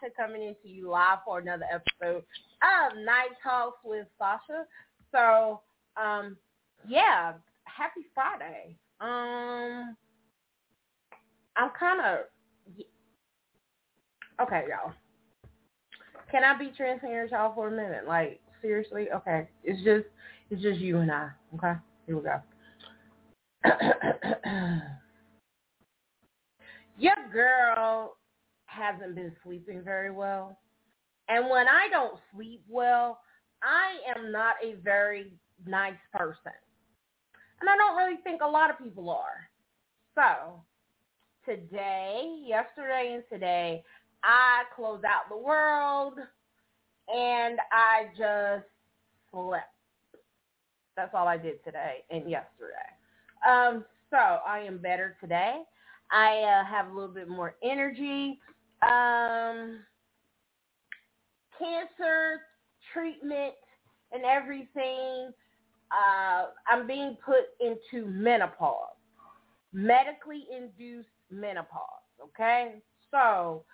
Sasha, coming into you live for another episode of Night Talks with Sasha. So, um, yeah, happy Friday. Um, I'm kind of okay, y'all. Can I be transparent, y'all, for a minute? Like, seriously? Okay, it's just, it's just you and I. Okay, here we go. Your girl hasn't been sleeping very well. And when I don't sleep well, I am not a very nice person. And I don't really think a lot of people are. So today, yesterday and today, I closed out the world and I just slept. That's all I did today and yesterday. Um, so I am better today. I uh, have a little bit more energy. Um, cancer treatment and everything. Uh, I'm being put into menopause, medically induced menopause. Okay, so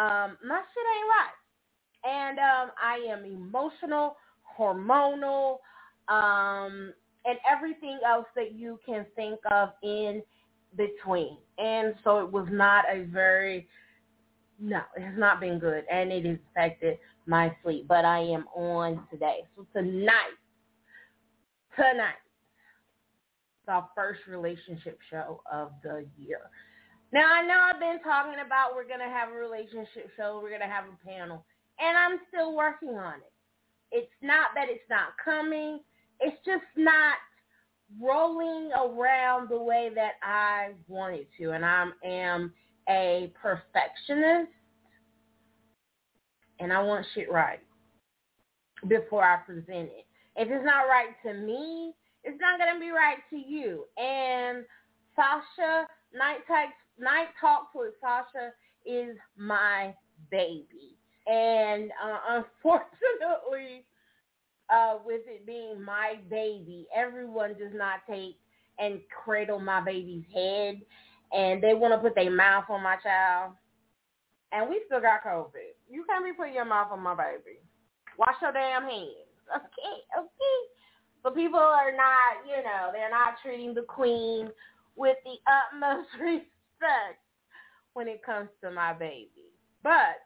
um, my shit ain't right, and um, I am emotional, hormonal, um, and everything else that you can think of in between. And so it was not a very, no, it has not been good. And it has affected my sleep. But I am on today. So tonight, tonight, it's our first relationship show of the year. Now, I know I've been talking about we're to have a relationship show. We're to have a panel. And I'm still working on it. It's not that it's not coming. It's just not rolling around the way that I wanted to. And I am a perfectionist and I want shit right before I present it. If it's not right to me, it's not going to be right to you. And Sasha, Night Talks, Night Talks with Sasha is my baby. And uh, unfortunately, uh, with it being my baby, everyone does not take and cradle my baby's head, and they want to put their mouth on my child. And we still got COVID. You can't be putting your mouth on my baby. Wash your damn hands. Okay, okay. But people are not, you know, they're not treating the queen with the utmost respect when it comes to my baby. But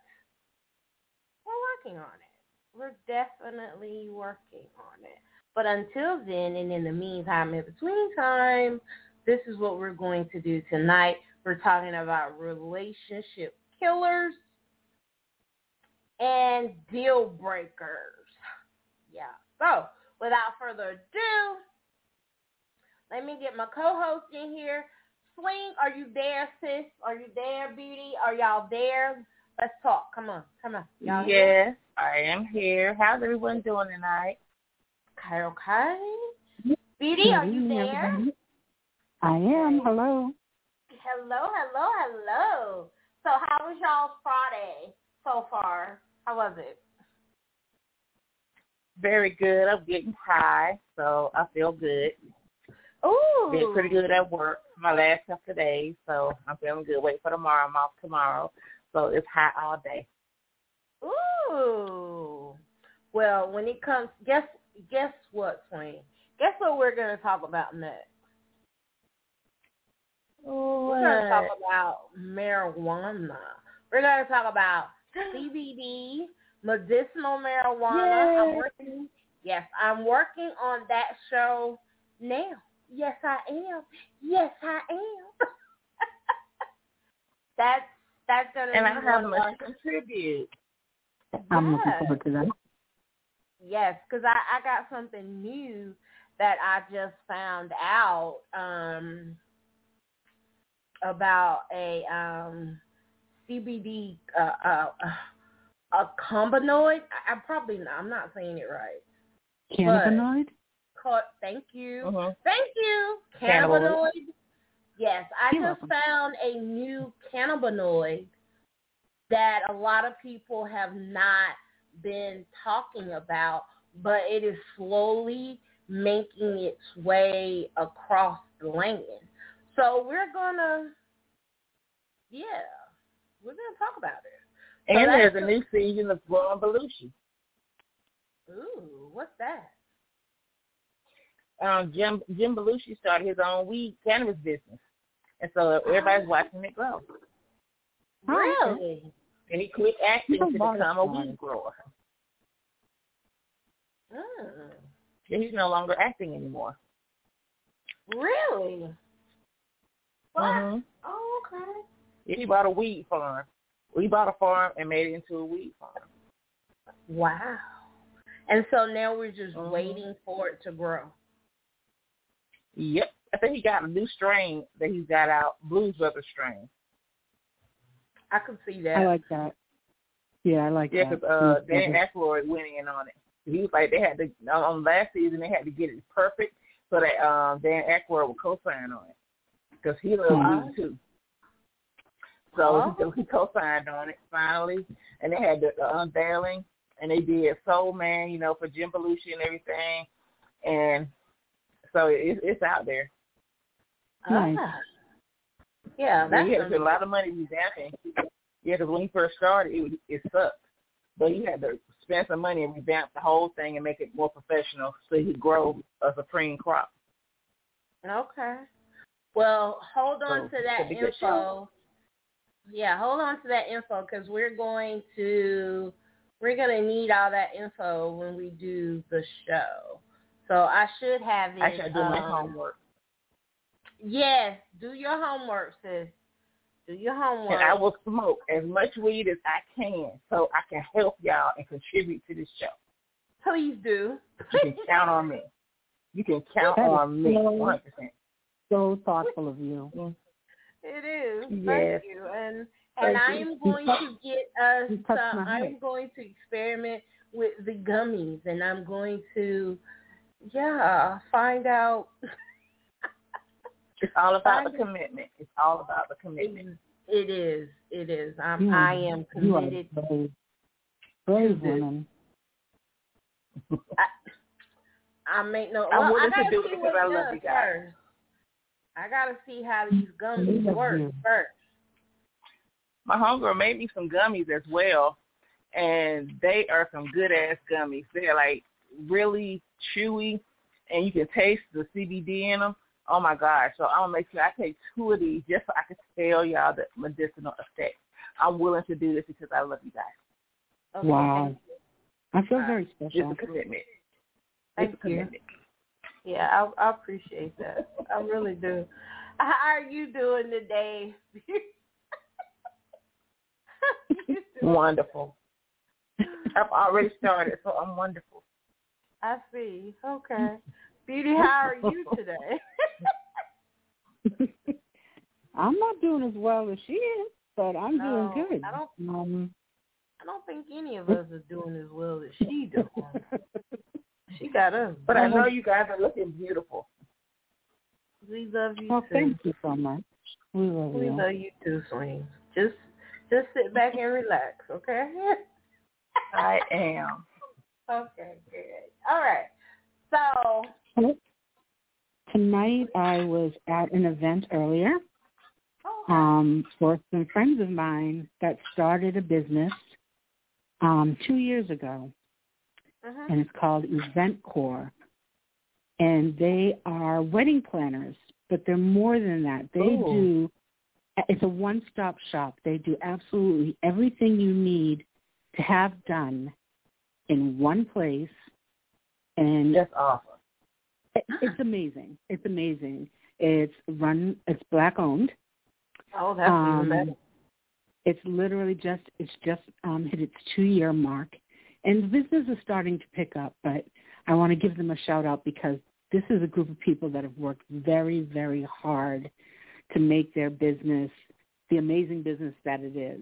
we're working on it we're definitely working on it. But until then, and in the meantime, in between time, this is what we're going to do tonight. We're talking about relationship killers and deal breakers. Yeah. So, without further ado, let me get my co-host in here. Swing, are you there, sis? Are you there, beauty? Are y'all there? Let's talk. Come on. Come on. Y'all yes, here? I am here. How's everyone doing tonight? Okay, okay. Beauty, are you there? I am. Hello. Hello, hello, hello. So how was y'all's Friday so far? How was it? Very good. I'm getting high, so I feel good. Ooh. Been pretty good at work my last couple of days, so I'm feeling good. Wait for tomorrow. I'm off tomorrow so it's hot all day. Ooh. Well, when it comes, guess guess what, Swain? Guess what we're going to talk about next? We're going to talk about marijuana. We're going to talk about CBD, medicinal marijuana. Yay. I'm working. Yes, I'm working on that show now. Yes, I am. Yes, I am. That's that's gonna and I have much to contribute. I'm looking forward to that. Yes, because I, I got something new that I just found out um, about a um, CBD uh, uh, a cannabinoid. I, I probably not, I'm not saying it right. Cannabinoid. Thank you, mm-hmm. thank you, cannabinoid. Yes, I You're just welcome. found a new cannabinoid that a lot of people have not been talking about, but it is slowly making its way across the land. So we're gonna, yeah, we're gonna talk about it. So And there's a new season of Growing Belushi. Ooh, what's that? Um, Jim Jim Belushi started his own weed cannabis business, and so everybody's watching it grow. Really? And he quit acting to become a weed grower. Mm. Yeah, he's no longer acting anymore. Really? What? Mhm. Oh, okay. Yeah, he bought a weed farm. We bought a farm and made it into a weed farm. Wow. And so now we're just Mhm. waiting for it to grow. Yep. I think he got a new strain that he's got out, Blues Brothers strain. I could see that. I like that. Yeah, I like Yeah, that. because uh, Dan. Aykroyd went in on it. He was like, they had to on last season they had to get it perfect so that um, Dan Aykroyd would co-sign on it because he loves Mhm. weed too. So Oh. he, he co-signed on it finally, and they had the, the unveiling, and they did Soul Man, you know, for Jim Belushi and everything, and so it, it's out there. Nice. Ah. Yeah, Yeah, that's he had to put a lot of money revamping. Yeah, because when he first started, it it sucked, but he had to spend some money and revamp the whole thing and make it more professional so he could grow a supreme crop. Okay. Well, hold on So, to that it'll be a good info. Yeah, hold on to that info because we're going to we're going to need all that info when we do the show. So I should have it. I should do my um, homework, Yes, do your homework, sis. Do your homework. and I will smoke as much weed as I can so I can help y'all and contribute to this show. Please do. You can count on me. You can count on me, so- one percent. So thoughtful of you. It is. Yes. Thank you. And and I am going to get us. Uh, I'm going to experiment with the gummies, and I'm going to, yeah, find out. It's all about the commitment. It's all about the commitment. It is. It is. I'm. You are- I am committed. You are brave. Brave to woman. I make no. I'm well, willing I to gotta do it because what I love you guys. first. I gotta see how these gummies work first. My homegirl made me some gummies as well, and they are some good ass gummies. They're like really chewy, and you can taste the CBD in them. Oh my gosh! So I'm gonna make sure I take two of these just so I can tell y'all the medicinal effects. I'm willing to do this because I love you guys. Okay, Wow. you. I feel Alright. very It's a commitment. Thank it's a you. Commitment. Yeah, I, I appreciate that. I really do. How are you doing today? You doing- Wonderful. I've already started, so I'm wonderful. I see. Okay. Beauty, how are you today? I'm not doing as well as she is, but I'm No, doing good. I don't- Um, I don't think any of us are doing as well as she doing. She got us. But I know you guys are looking beautiful. we love you well, too. thank you so much. We love We you. love you too, Swing. Just just sit back and relax, okay? I am. okay, good. All right. So Tonight I was at an event earlier um, for some friends of mine that started a business um, two years ago, mhm. and it's called Event Kore. And they are wedding planners, but they're more than that. They Ooh. do. It's a one-stop shop. They do absolutely everything you need to have done in one place, and That's awesome. it- it's amazing. It's amazing. It's run. It's black owned. oh, that's Um, better. It's literally just it's just um, hit its two year mark, and business is starting to pick up. But I want to give them a shout out because this is a group of people that have worked very very hard to make their business the amazing business that it is.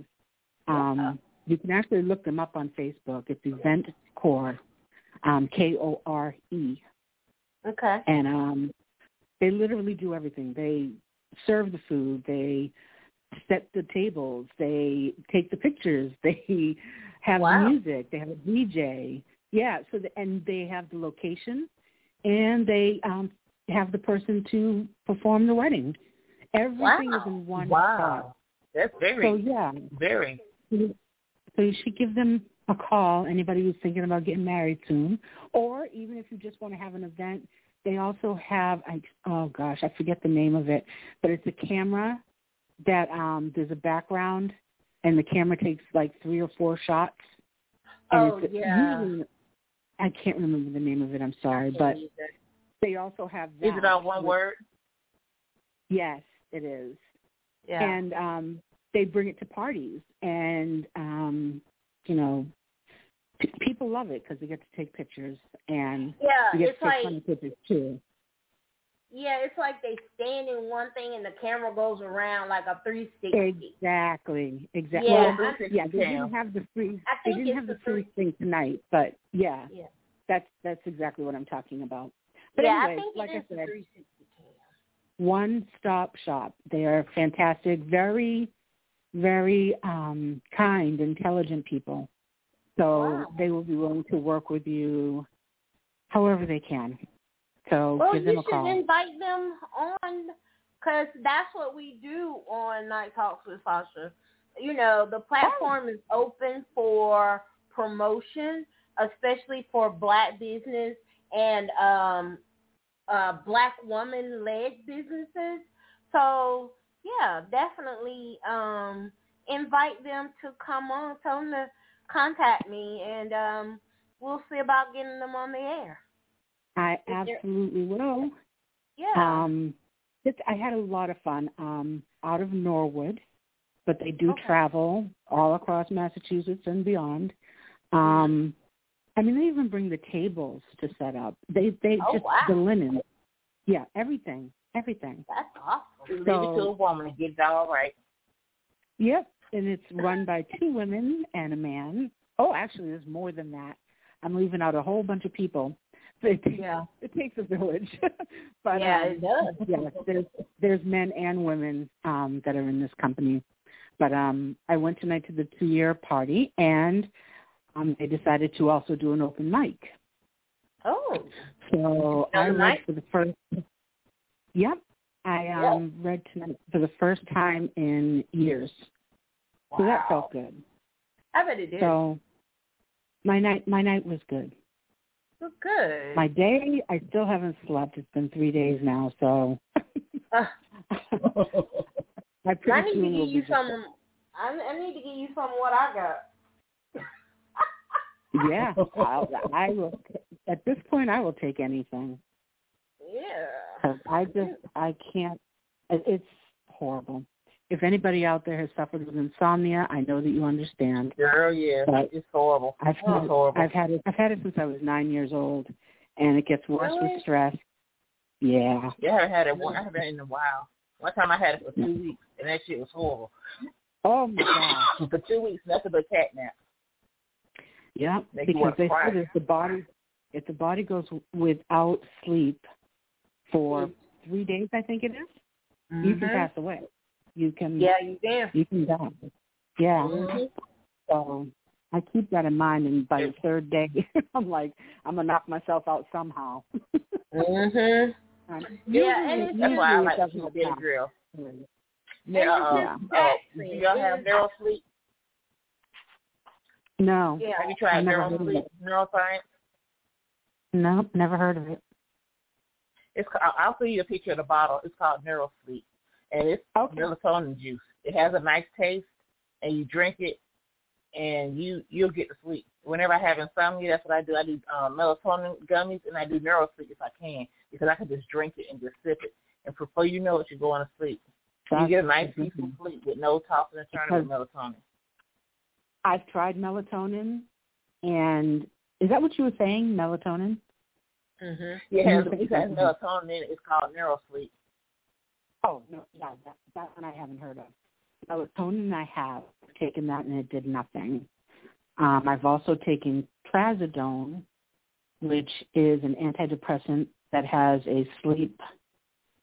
Um, you can actually look them up on Facebook. It's Event Kore, um, K O R E. Okay. and um they literally do everything they serve the food they set the tables they take the pictures they have Wow. music they have a dj yeah so the, and they have the location and they um have the person to perform the wedding Everything wow. is in one wow. spot. That's very, So yeah, very. so you should give them a call. Anybody who's thinking about getting married soon, or even if you just want to have an event, they also have. I oh gosh, I forget the name of it, but it's a camera that um there's a background, and the camera takes like three or four shots. And Oh, it's yeah. usually- I can't remember the name of it. I'm sorry, but they also have that. Is it all one with- word? Yes, it is. yeah. and um they bring it to parties and um you know p- people love it because they get to take pictures and yeah, you get it's to take like funny pictures too yeah, it's like they stand in one thing and the camera goes around like a 360. exactly exactly Yeah, well, I- yeah they didn't have the free I they think didn't it's have the the free thing tonight but yeah Yeah. that's that's exactly what i'm talking about but yeah, anyway I think like it is i the said 360 cam. one stop shop. They are fantastic, very, very um, kind, intelligent people. So Wow. they will be willing to work with you however they can. So Well, give you them a should invite them on because that's what we do on Night Talks with Sasha. You know, the platform is open for promotion, especially for black business and um, uh, black woman-led businesses. So, yeah, definitely um, invite them to come on. Tell them to contact me, and um, we'll see about getting them on the air. I there- absolutely will. Yeah. Um, it's, I had a lot of fun um, out of Norwood, but they do Okay. travel all across Massachusetts and beyond. Um, I mean, they even bring the tables to set up. They they Oh, just wow. the linen, yeah, everything, everything. That's awesome. Leave it to a woman and get it all right. Yep, and it's run by two women and a man. Oh, actually, there's more than that. I'm leaving out a whole bunch of people. It, Yeah. it takes a village, but yeah, um, it does. yes, there's there's men and women um, that are in this company. But um, I went tonight to the two year party, and um, they decided to also do an open mic. Oh. So I read for the first. Yep, I um read tonight for the first time in years. So that Wow. felt good. I bet it did. So my night my night was good. Well, good. My day I still haven't slept. It's been three days now, so Uh, I I need to give you some. I, I need to give you some of what I got. Yeah, I'll, I will. At this point, I will take anything. Yeah. I just I can't. It's horrible. If anybody out there has suffered with insomnia, I know that you understand. Girl, yeah, it's horrible. I've It's had it, horrible. I've had it. I've had it since I was nine years old, and it gets worse Really? with stress. Yeah. Yeah, I haven't had it. I haven't had it in a while. One time I had it for two weeks, and that shit was horrible. Oh my god! for two weeks, nothing but cat nap. Yeah. Make Because they said if the body if the body goes without sleep for three days, I think it is, you can Mhm. pass away. You can. Yeah, you can. You can die. Yeah. Mhm. So I keep that in mind, and by the third day, I'm like, I'm gonna knock myself out somehow. Mhm. Um, Yeah, and it's- That's why I like to keep a big happen. Yeah, relaxing. do y'all have neuro sleep? No, Yeah. Have you tried neuro sleep, neuroscience? no, never heard of it. It's I'll show you a picture of the bottle. It's called Neuro Sleep, and it's Okay. melatonin juice. It has a nice taste, and you drink it, and you you'll get to sleep. Whenever I have insomnia, that's what I do. I do um, melatonin gummies, and I do Neuro Sleep if I can, because I can just drink it and just sip it, and before you know it, you're going to sleep. you get a nice That's- peaceful sleep with no tossing and turning with melatonin. I've tried melatonin, and is that what you were saying? Melatonin? Mhm. Yeah, it has, it has melatonin in. It's called Neuro Sleep. Oh no, yeah, that that one I haven't heard of. Melatonin I have taken that and it did nothing. Um, I've also taken trazodone, which is an antidepressant that has a sleep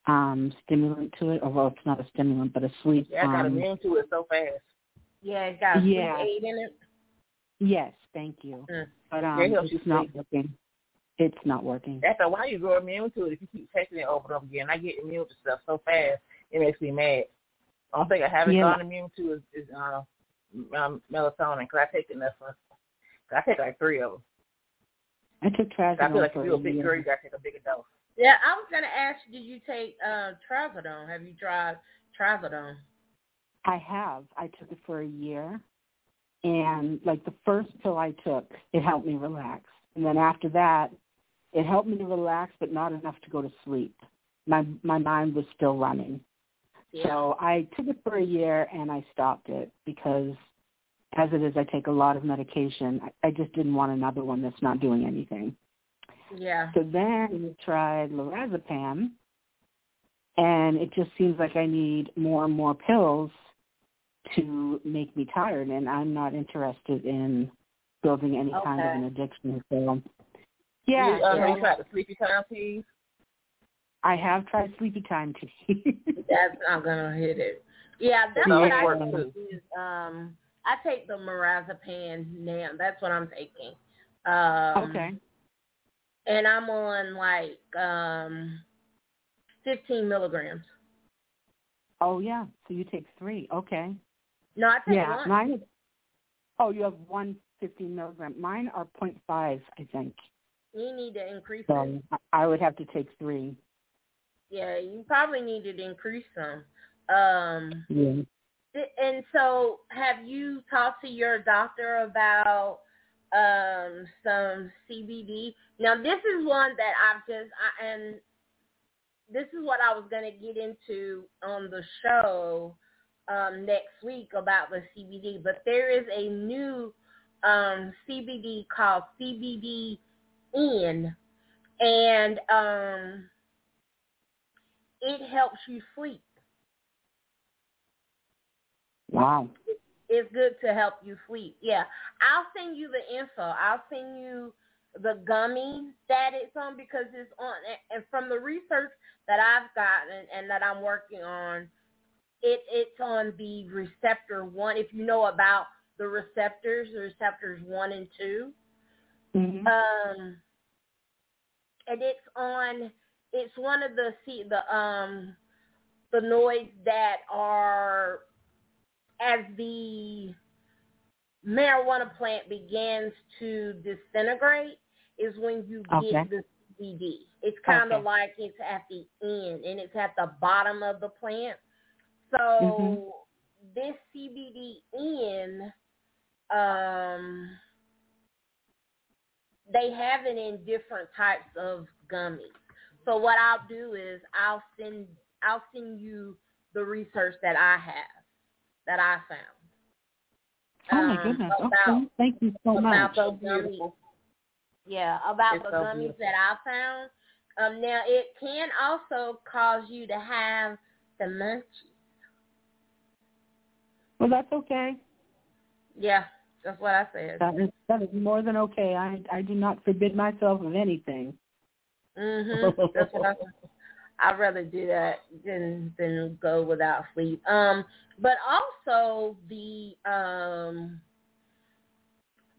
um, stimulant to it. Or well, it's not a stimulant, but a sleep. Yeah, I got um, immune to it so fast. Yeah, it's got a Yeah. sleep aid in it. Yes, thank you. Mm. But um, it helps it's you not sleep. working. It's not working. After a while, you grow immune to it if you keep taking it over and over again. I get immune to stuff so fast. it makes me mad. I don't think I haven't Yeah. gone immune to is, is uh, um, melatonin because I take enough. Of, I take like three of them. I took trazodone. I feel trazodone like for if you're a a big year. girl, you gotta take a bigger dose. Yeah, I was gonna ask you, did you take uh trazodone? Have you tried trazodone? I have. I took it for a year, and like the first pill I took, it helped me relax, and then after that, it helped me to relax, but not enough to go to sleep. My my mind was still running. Yeah. So I took it for a year and I stopped it because as it is, I take a lot of medication. I, I just didn't want another one that's not doing anything. Yeah. So then we tried lorazepam, and it just seems like I need more and more pills to make me tired, and I'm not interested in building any kind of an addiction. So, yeah, You, um, so have you tried the sleepy time teas? I have tried sleepy time tea. That's not gonna hit it. Yeah, that's Yeah. what I Work do. too. Is, um, I take the Marazepam now. That's what I'm taking. Um, okay. And I'm on like um, 15 milligrams. Oh yeah. So you take three. Okay. No, I take yeah. one. Mine is. Oh, you have one fifteen milligram. Mine are point five, I think. You need to increase it. So I- would have to take three. Yeah, you probably need to increase some. Um, Yeah. and so, have you talked to your doctor about um, some CBD? Now, this is one that I've just I, and this is what I was going to get into on the show um, next week about the CBD. But there is a new um, CBD called CBD in, and um, it helps you sleep. Wow. It's good to help you sleep. Yeah, I'll send you the info. I'll send you the gummy that it's on because it's on. And from the research that I've gotten and that I'm working on, it it's on the receptor one. If you know about the receptors, the receptors one and two. Hmm Um, and it's on. It's one of the see the um the noise that are as the marijuana plant begins to disintegrate is when you Okay. get the CBD. It's kind of Okay. like it's at the end and it's at the bottom of the plant. So Mhm. this CBD in, um, they have it in different types of gummies. So what I'll do is I'll send I'll send you the research that I have that I found. Oh my um, goodness. about- okay. Thank you so about much. the gummies. Yeah, about It's the so gummies beautiful. that I found. Um, now it can also cause you to have the munchies. Well, that's okay. Yeah, that's what I said. That is that is more than okay. I I do not forbid myself of anything. Mhm. That's what I said. I'd rather do that than than go without sleep. Um, but also the um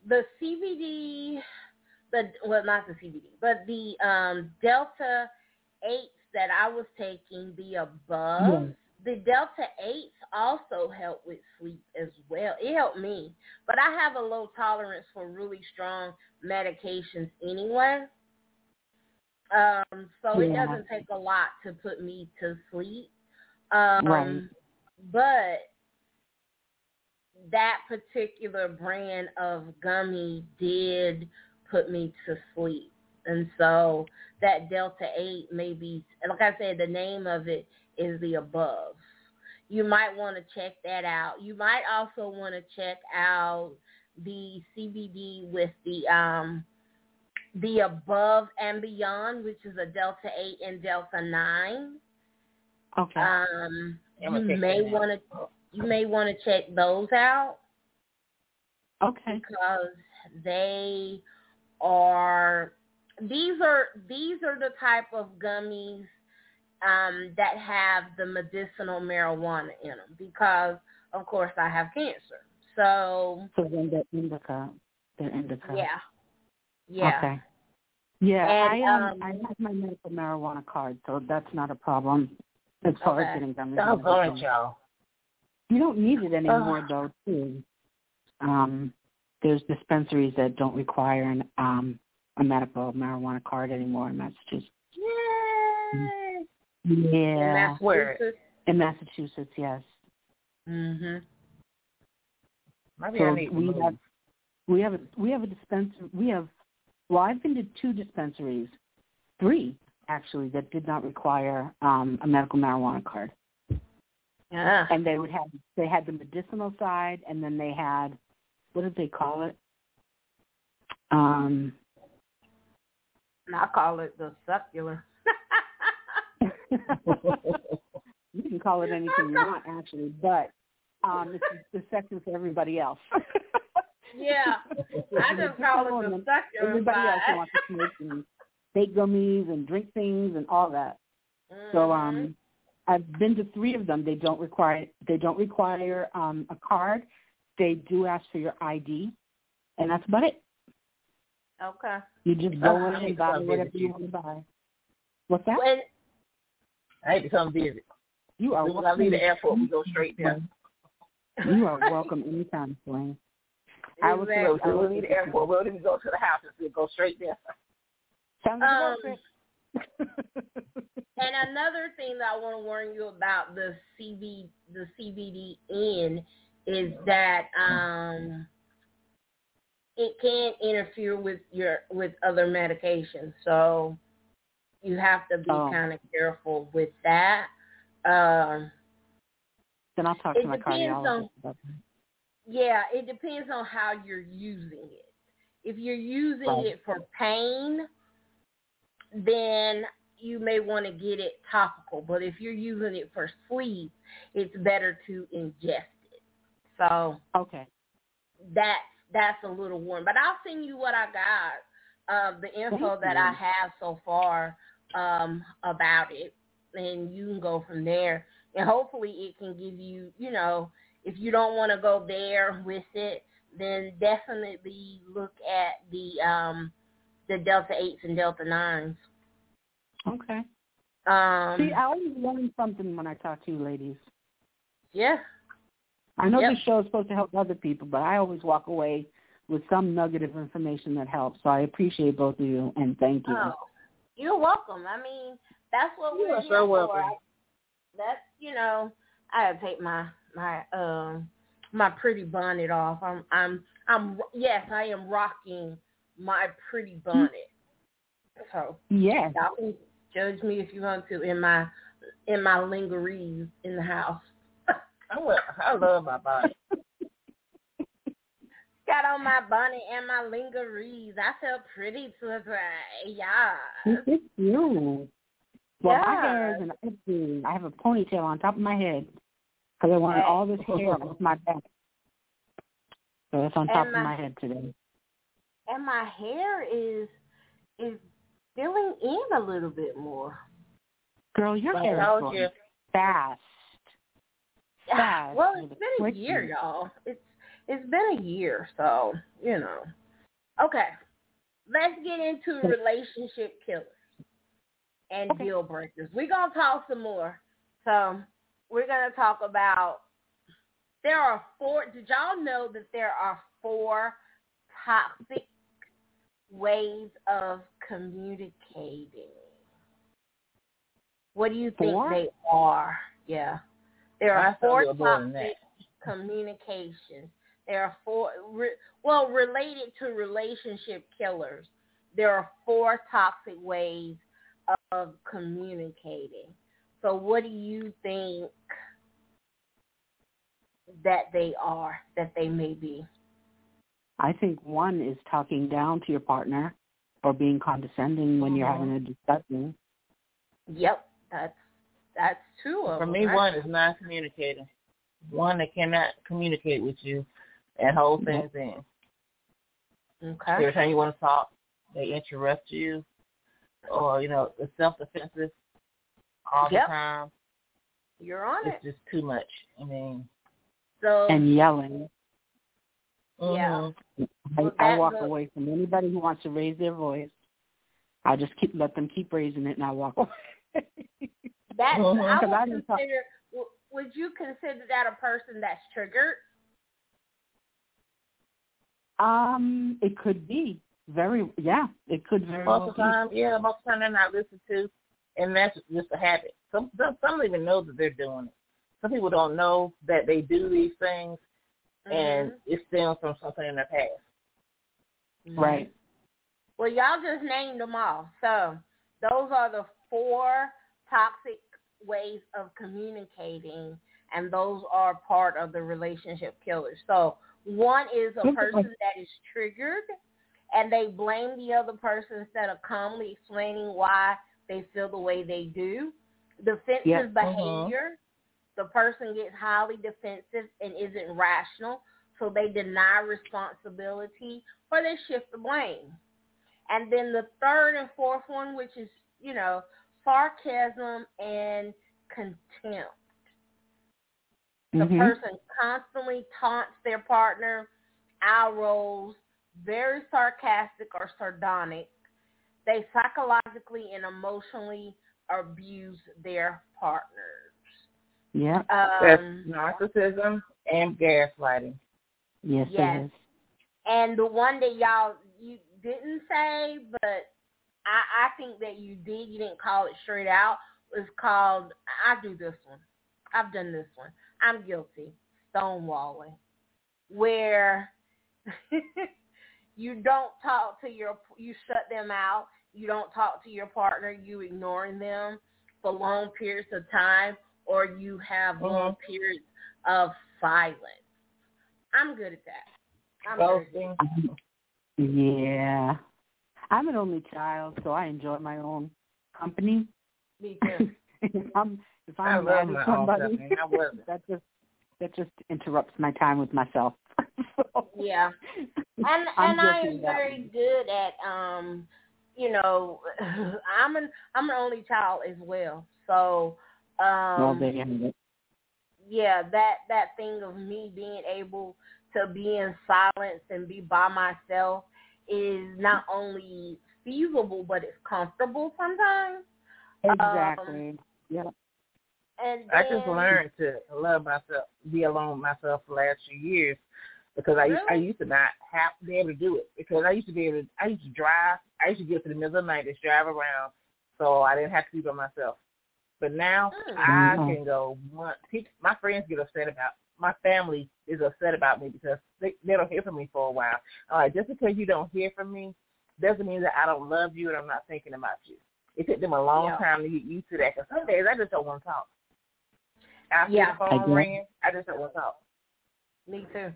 the CBD, the well not the CBD, but the um Delta eights that I was taking, the above. Yes. The Delta 8s also help with sleep as well. It helped me. But I have a low tolerance for really strong medications anyway. Um, so it doesn't take a lot to put me to sleep. Um, Right. But that particular brand of gummy did put me to sleep. And so that Delta 8 may be, like I said, the name of it is the above. You might want to check that out. You might also want to check out the CBD with the um the above and beyond, which is a Delta 8 and Delta 9. Okay. Um, you may want to you may want to check those out okay. because they are these are these are the type of gummies um, that have the medicinal marijuana in them because of course I have cancer. So So then they're indica. They're indica. yeah, yeah. Okay. Yeah, And, I um, um, I have my medical marijuana card, so that's not a problem. as far Okay. as getting gummies. Stop and going, everything. y'all. You don't need it anymore Ugh. though too. Um there's dispensaries that don't require an um a medical marijuana card anymore in Massachusetts. Yay! Yeah. Where? In Massachusetts, yes. Mhm. Maybe So I need we have we have a we have a dispensary we have well I've been to two dispensaries, three actually that did not require um a medical marijuana card. Yeah. And they would have they had the medicinal side and then they had what did they call it? Um I call it the succular. you can call it anything you want actually, but um it's the section for everybody else. yeah. I just call it the succular. everybody else wants to smoke and bake gummies and drink things and all that. So Mhm. um I've been to three of them. They don't require they don't require um a card. They do ask for your ID and that's about it. Okay. You just go in and buy whatever you you. want to buy. What's that? When I hate to come visit. You are When I leave the airport, we go straight there. You are welcome anytime, Swain. I will Exactly. So when we leave the airport, we don't even go to the house. We go straight there. Sounds like a road Um, trip. And another thing that I want to warn you about the CB the CBD in is that um it can interfere with your with other medications. So you have to be Oh. kind of careful with that. Um then I'll talk to my cardiologist on- yeah, it depends on how you're using it. If you're using Right. it for pain, then you may want to get it topical. But if you're using it for sleep, it's better to ingest it. So Okay. that's that's a little warm. But I'll send you what I got, uh, the info Thank that I have so far um, about it, and you can go from there. And hopefully, it can give you, you know, if you don't want to go there with it, then definitely look at the um, the Delta eights and Delta nines. Okay. Um, See, I always learn something when I talk to you ladies. yeah, I know Yep. this show is supposed to help other people, but I always walk away with some nugget of information that helps. So I appreciate both of you and thank you. Oh, you're welcome. I mean, that's what You we're are here so for. welcome. That's you know, I gotta take my my um my pretty bonnet off. I'm I'm I'm yes, I am rocking my pretty bonnet. So Yes. y'all can judge me if you want to in my in my lingeries in the house. I, will, I love my body. Got on my bonnet and my lingeries. I feel pretty today. Yeah. It's you. Well, my Yeah. hair is an updo. I have a ponytail on top of my head because I wanted all this hair off my back. So it's on top And of my- my head today. and my hair is is filling in a little bit more. Girl, your I hair is growing you. fast. Fast well, it's been a year, y'all. It's it's been a year, so you know. Okay, let's get into relationship killers and Okay. deal breakers. We're gonna talk some more. So we're gonna talk about. There are four. Did y'all know that there are four toxic ways of communicating? What do you think Four? they are? Yeah. There are thought four we were more than toxic communications. There are four, re, well, related to relationship killers. There are four toxic ways of communicating. So, what do you think that they are, that they may be? I think one is talking down to your partner or being condescending when you're Mhm. having a discussion. Yep, that's that's two of For them. For me, right? one is not communicating. One that cannot communicate with you and hold things in. Okay. Every time you want to talk, they interrupt you, or you know, the self-defensive all Yep. the time. You're on It's it. It's just too much. I mean, So And yelling. Yeah. mhm. I, Well, I that walk goes- away from anybody who wants to raise their voice. I just keep let them keep raising it, and I walk away. That Mhm. I would didn't talk- consider. Would you consider that a person that's triggered? Um, it could be very. Yeah, it could very well Most of be. the time, yeah, most of the time they're not listened to, and that's just a habit. Some some, some don't even know that they're doing it. Some people don't know that they do these things, and it stems from something in their past. Mhm. Right. Well, y'all just named them all. So those are the four toxic ways of communicating, and those are part of the relationship killers. So one is a person that is triggered, and they blame the other person instead of calmly explaining why they feel the way they do. Defensive Yeah. Uh-huh. behavior. The person gets highly defensive and isn't rational, so they deny responsibility or they shift the blame. And then the third and fourth one, which is, you know, sarcasm and contempt. The Mhm. person constantly taunts their partner, eye rolls, very sarcastic or sardonic. They psychologically and emotionally abuse their partners. Yeah. That's Um, narcissism and gaslighting. Yes, Yes. it is. and the one that y'all you didn't say, but I, I think that you did. You didn't call it straight out. It's called. I do this one. I've done this one. I'm guilty. Stonewalling, where you don't talk to your, you shut them out. You don't talk to your partner. You ignoring them for long periods of time, or you have uh-huh. long periods of silence. I'm good at that. I'm good at Ghosting. Yeah. I'm an only child, so I enjoy my own company. Me too. if I'm if I I'm love mad my at somebody. I wasn't. that just that just interrupts my time with myself. so, Yeah. And I'm and I am very one. good at um you know I'm an I'm an only child as well. So um well, there you have it. yeah, that that thing of me being able to be in silence and be by myself is not only feasible but it's comfortable sometimes. Exactly. yeah. And I just learned to love myself, be alone with myself for the last few years because I used, I used to not have to be able to do it because I used to be able to, I used to drive, I used to get to the middle of the night, just drive around, so I didn't have to be by myself. But now Hmm. I Mhm. can go. One, people, my friends get upset about. My family is upset about me because they they don't hear from me for a while. All right, just because you don't hear from me doesn't mean that I don't love you and I'm not thinking about you. It took them a long Yeah. time to get used to that because some days I just don't want to talk. After Yeah. the I phone get- ringing, I just don't want to talk. Me too.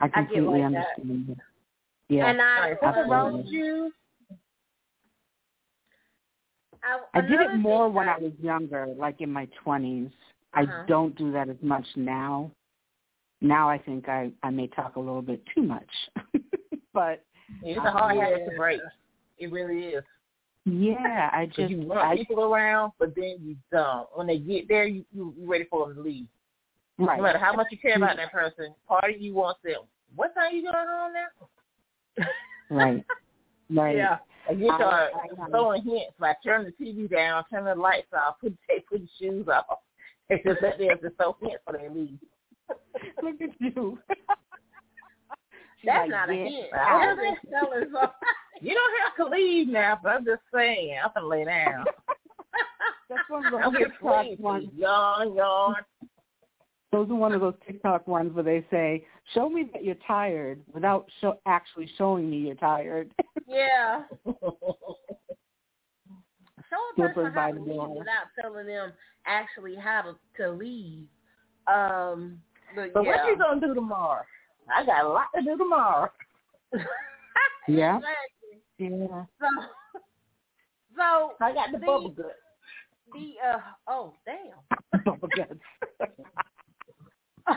I get completely like that. understand that. Yeah. And I All right, something absolutely. wrong you? I, I did it more thing when I was younger, like in my twenties. Uh-huh. I don't do that as much now. Now I think I I may talk a little bit too much, but It's a hard habit to break. It really is. Yeah, I just you want I people around, but then you don't. When they get there, you you you ready for them to leave. right. No matter how much you care about mm-hmm. that person, part of you wants them. What time you going home now? Right. Right. Yeah. And you start throwing hints like turn the TV down, turn the lights off, put take put your shoes off. It's just that there's just throw hints for they leave. Look at you. That's like, not a hint. out." That's just telling somebody. You don't have to leave now, but I'm just saying, I'm gonna lay down. That's one of I'm those TikTok ones. Yawn, yawn. Those are one of those TikTok ones where they say, "Show me that you're tired," without show, actually showing me you're tired. Yeah. Show a person how to leave without telling them actually how to, to leave. Um, but, But yeah. what you gonna do tomorrow? I got a lot to do tomorrow. Yeah. Yeah. So, so I got the The- bubble gut. the uh oh damn. Oh, God.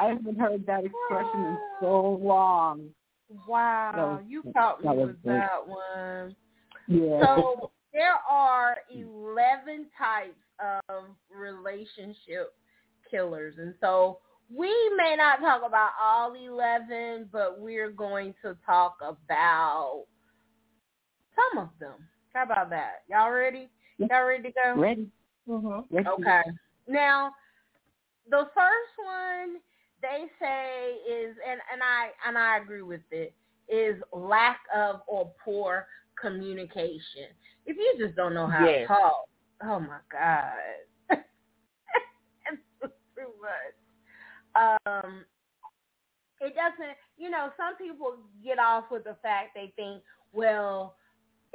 I haven't heard that expression in so long. wow, you caught me with that one. Yeah. So there are 11 types of relationship killers. And so we may not talk about all 11, but we're going to talk about some of them. How about that? Y'all ready? Y'all ready to go? Ready? Mm-hmm. Okay. Now, the first one they say is, and and I and I agree with it, is lack of or poor communication. If you just don't know how Yes. to talk, oh my god, it's too much. Um, it doesn't. You know, some people get off with the fact they think, well,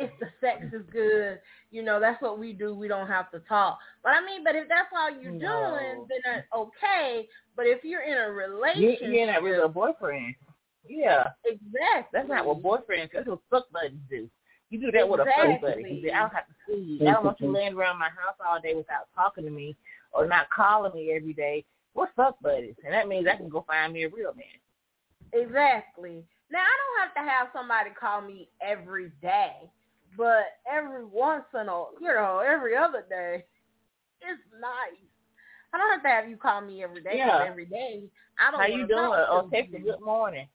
if the sex is good, you know, that's what we do. We don't have to talk. But I mean, but if that's all you're No. doing, then that's okay. But if you're in a relationship, you're not really a boyfriend. Yeah. exactly. That's not what boyfriends. That's what fuck buddies do. You do that with a fuck buddy. I don't have to see you. I don't want you laying around my house all day without talking to me or not calling me every day. We're fuck buddies, and that means I can go find me a real man. Exactly. Now I don't have to have somebody call me every day, but every once in a, you know, every other day, it's nice. I don't have to have you call me every day. Yeah. every day. I don't. How you doing? talk Or oh, text good morning.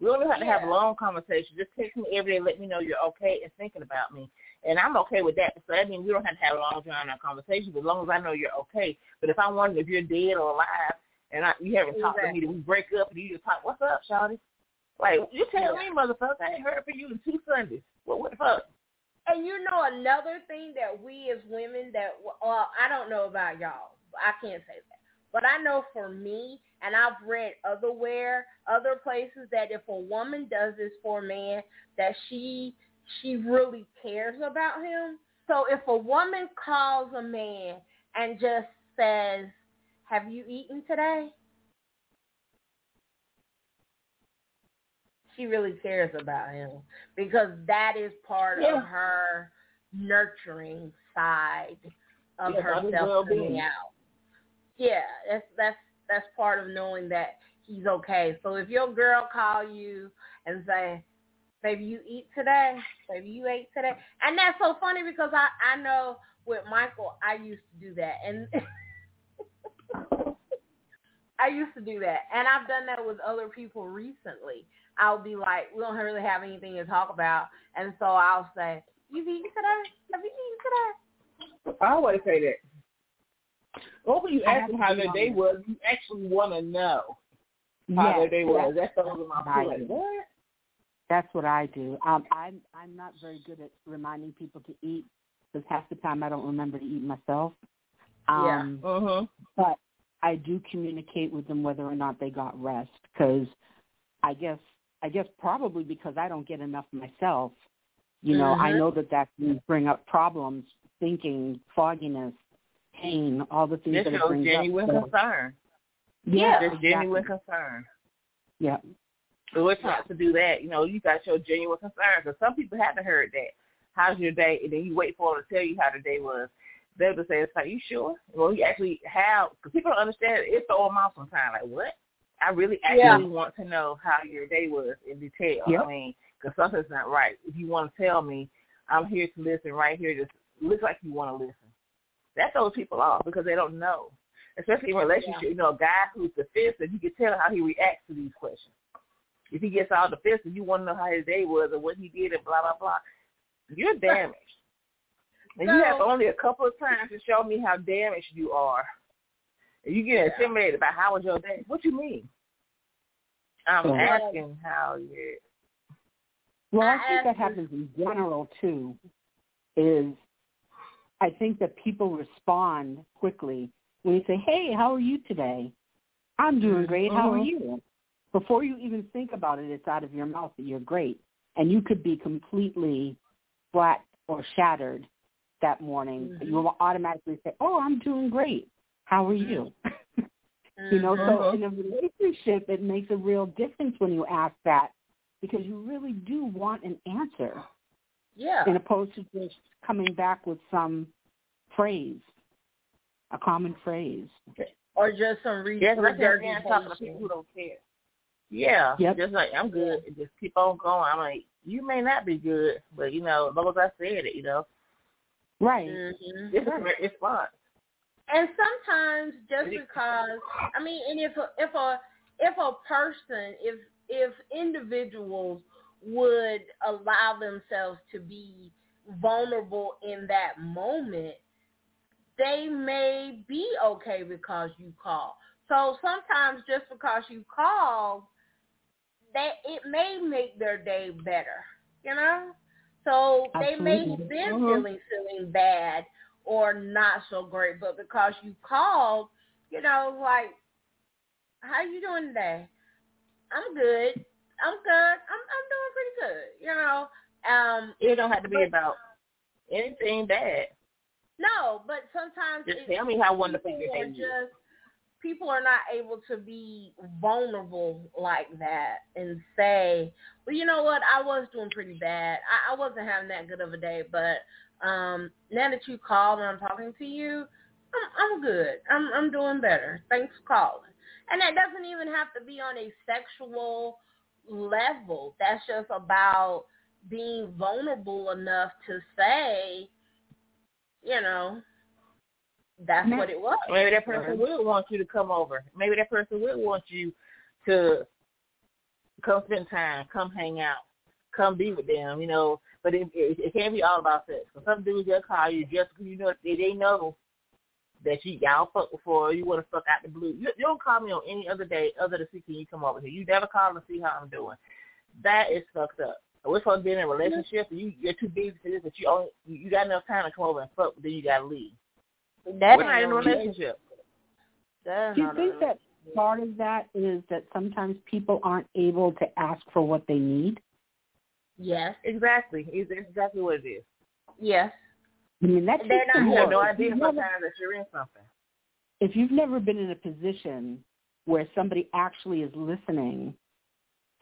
We don't have to have a long conversation. Just text me every day. Let me know you're okay and thinking about me. And I'm okay with that. So that means we don't have to have a long drawn out conversation. as long as I know you're okay. But if I'm wondering if you're dead or alive and I, you haven't talked to me, then we break up and you just talk, what's up, Shawty? Like, you tell me, motherfucker, I ain't heard from you in two Sundays. What, what the fuck? And you know another thing that we as women that well, I don't know about y'all. I can't say that. But I know for me, and I've read otherwhere, other places that if a woman does this for a man, that she she really cares about him. So if a woman calls a man and just says, "Have you eaten today?" She really cares about him because that is part Yeah. of her nurturing side of Yeah, herself coming out. Yeah, that's that's that's part of knowing that he's okay. So if your girl call you and say, "Baby, you eat today? Baby, you ate today?" and that's so funny because I I know with Michael I used to do that and. I used to do that, and I've done that with other people recently. I'll be like, we don't really have anything to talk about, and so I'll say, "You've eaten today? Have you eaten today?" I always say that. Or when you I ask them how be their day was, you actually want to know how Yes, their day was. that's- That's those are my Right. feelings. What? That's what I do. Um, I'm I'm not very good at reminding people to eat because half the time I don't remember to eat myself. Yeah. Um, Mm-hmm. But I do communicate with them whether or not they got rest because I guess I guess probably because I don't get enough myself. You know, I Mhm. know that that can bring up problems, thinking, fogginess, pain, all the things This that it brings genuine up. Concern. yeah, Just genuine exactly. concern. Yeah. So we're taught to do that. You know, you got show genuine concern because some people haven't heard that. How's your day? And then you wait for them to tell you how the day was. They'll just say, "It's like, you sure?" Well, you actually have because people don't understand. it's the old mouth sometimes. Like, what? I really actually Yeah. want to know how your day was in detail. Yep. I mean, because something's not right. If you want to tell me, I'm here to listen. Right here, just look like you want to listen. That throws people off because they don't know. Especially in relationship, you know, a guy who's defensive, you can tell how he reacts to these questions. If he gets all defensive, you want to know how his day was and what he did and blah blah blah. You're damaged. And you have only a couple of times to show me how damaged you are. And you get intimidated by how was your day. What do you mean? I'm Yeah. asking how you Well, I I think that happens in general too. Is I think that people respond quickly when you say, "Hey, how are you today?" I'm doing great. How are Mhm. you? Before you even think about it, it's out of your mouth that you're great, and you could be completely flat or shattered that morning. Mhm. You will automatically say, "Oh, I'm doing great. How are you?" You know, so Mhm. in a relationship, it makes a real difference when you ask that because you really do want an answer, Yeah. in opposed to just coming back with some phrase, a common phrase. Or just some re- Yes, I can't again talking to regurgitation. people who don't care. Yeah, Yep. just like I'm good. and Just keep on going. I'm like, you may not be good, but you know, as long as I said it, you know, Right. Mhm. this is a great response. And sometimes just because I mean, and if a, if a if a person if if individuals would allow themselves to be vulnerable in that moment, they may be okay because you call. So sometimes just because you called, that it may make their day better, you know? So Absolutely. they may have been mm-hmm. feeling feeling bad or not so great, but because you called, you know, like, how you doing today? I'm good. I'm good. I'm I'm doing pretty good. You know. Um It don't have to be but, about anything bad. No, but sometimes just tell me how wonderful your day is. Just people are not able to be vulnerable like that and say, well, you know what, I was doing pretty bad. I, I wasn't having that good of a day, but um, now that you called and I'm talking to you, I'm, I'm good. I'm, I'm doing better. Thanks for calling. And that doesn't even have to be on a sexual level. That's just about being vulnerable enough to say, you know, that's what it was. Maybe that person will want you to come over. Maybe that person will want you to come spend time, come hang out, come be with them, you know. But it, it, it can't be all about sex. So some dudes just call you just you know they, they know that you y'all fuck before you want to fuck out the blue. You, you don't call me on any other day other than see can you come over here. You never call to see how I'm doing. That is fucked up. We're supposed to be in a relationship and you you're too busy for this, but you only you got enough time to come over and fuck, but then you gotta leave. That's We're not in a relationship. Do you think that part of that is that sometimes people aren't able to ask for what they need? Yes. Exactly. It's exactly what it is. Yes. I mean, that's They're not, you have no idea sometimes that you're in something. If you've never been in a position where somebody actually is listening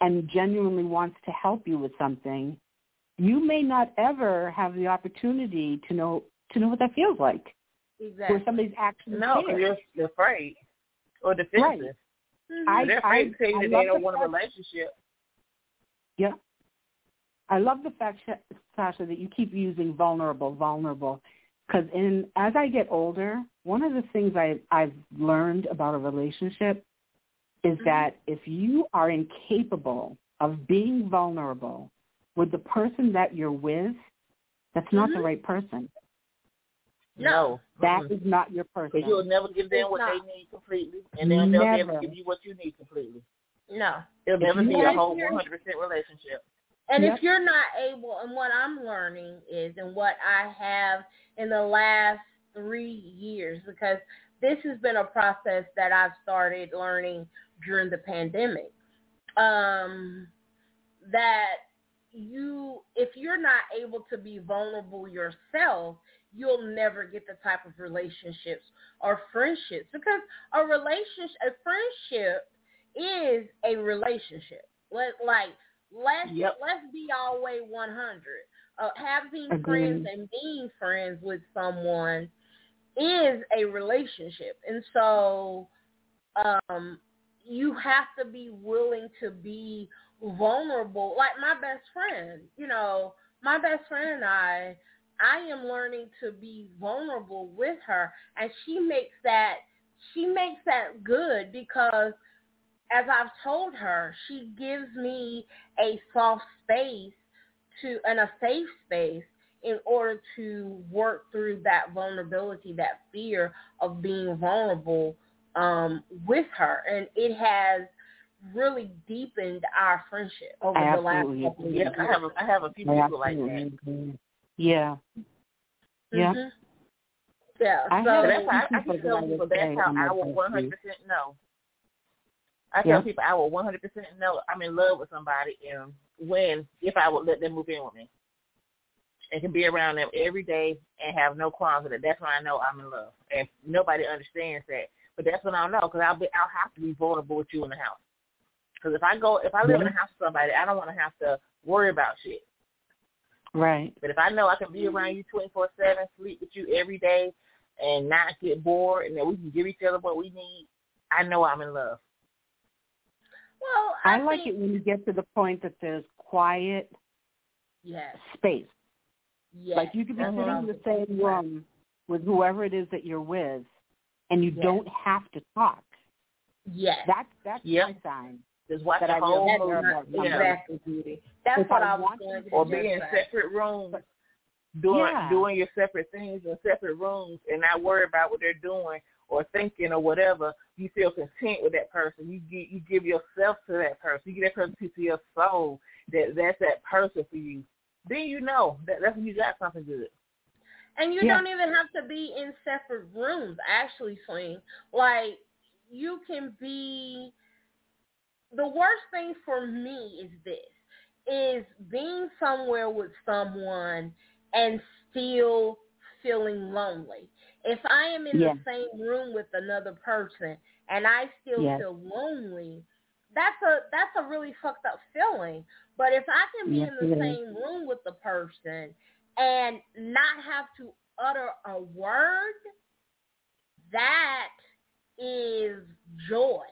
and genuinely wants to help you with something, you may not ever have the opportunity to know to know what that feels like. Exactly. Where somebody's actually no, there. you're, you're afraid or defensive. Right. Mm-hmm. I, they're afraid I, to tell you I that they don't the want a relationship. Yeah. I love the fact, Sha- Sasha, that you keep using vulnerable, vulnerable, because in as I get older, one of the things I I've learned about a relationship is Mhm. that if you are incapable of being vulnerable with the person that you're with, that's not the Mhm. right person. No, That mm-mm. is not your person. Because you'll never give them It's what not. they need completely, and they'll never Never. give you what you need completely. No. It'll never be a whole 100% relationship. And Yep. if you're not able, and what I'm learning is, and what I have in the last three years, because this has been a process that I've started learning during the pandemic, um, that you, if you're not able to be vulnerable yourself, you'll never get the type of relationships or friendships because a relationship, a friendship is a relationship. Like let's Yep. let's be all way 100. Uh, having Agreed. friends and being friends with someone is a relationship, and so um, you have to be willing to be vulnerable. Like my best friend, you know, my best friend and I, I am learning to be vulnerable with her, and she makes that she makes that good because as I've told her, she gives me a soft space to and a safe space in order to work through that vulnerability, that fear of being vulnerable um, with her, and it has really deepened our friendship over the last Absolutely couple of years. Yeah, I have a, I have a few I people like that. absolutely. Yeah. Yeah. Mhm. Yeah. I so that's how I, I people can tell that people that's how I will one hundred percent know. I tell Yeah. people I will one hundred percent know I'm in love with somebody and when if I would let them move in with me. And can be around them every day and have no qualms with it. That's when I know I'm in love. And nobody understands that. But that's when I'll know because I'll be I'll have to be vulnerable with you in the house. Because if I go if I live in a house with somebody, I don't want to have to worry about shit. Right. But if I know I can be around you 24/7, sleep with you every day, and not get bored, and that we can give each other what we need, I know I'm in love. Well, I, I like think, it when you get to the point that there's quiet Yes. space. Yes. Like you could be sitting in the same room with whoever it is that you're with, and you Yes. don't have to talk. Yes. That's that's Yep. my sign. Just watch That the I whole really That's movie, about not you know, exactly beauty. That's If what I I, want going to- to or be in separate rooms doing Yeah. doing your separate things in separate rooms and not worry about what they're doing or thinking or whatever. You feel content with that person. You give you give yourself to that person. You give that person to your soul. That that's that person for you. Then you know that that's when you got something good. And you Yeah. don't even have to be in separate rooms, actually, Swing. Like, you can be. The worst thing for me is this is being somewhere with someone and still feeling lonely. If I am in Yeah. the same room with another person and I still Yes. feel lonely, that's a that's a really fucked up feeling. But if I can be Yes, in the it is. same room with the person and not have to utter a word, that is joy.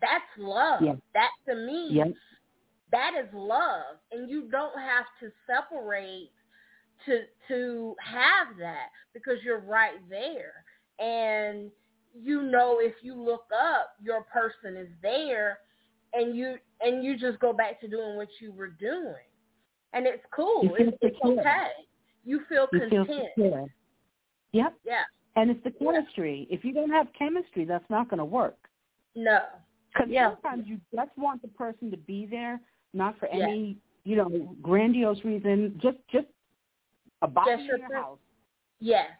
That's love. Yes. That to me, Yep. that is love, and you don't have to separate to to have that because you're right there, and you know if you look up, your person is there, and you and you just go back to doing what you were doing, and it's cool. It's, it's okay. You feel You content. feel. Yep. Yeah. And it's the chemistry. If you don't have chemistry, that's not going to work. No. Because Yeah. sometimes you just want the person to be there, not for Yeah. any, you know, grandiose reason. Just, just a body in your your pre- house. Yes.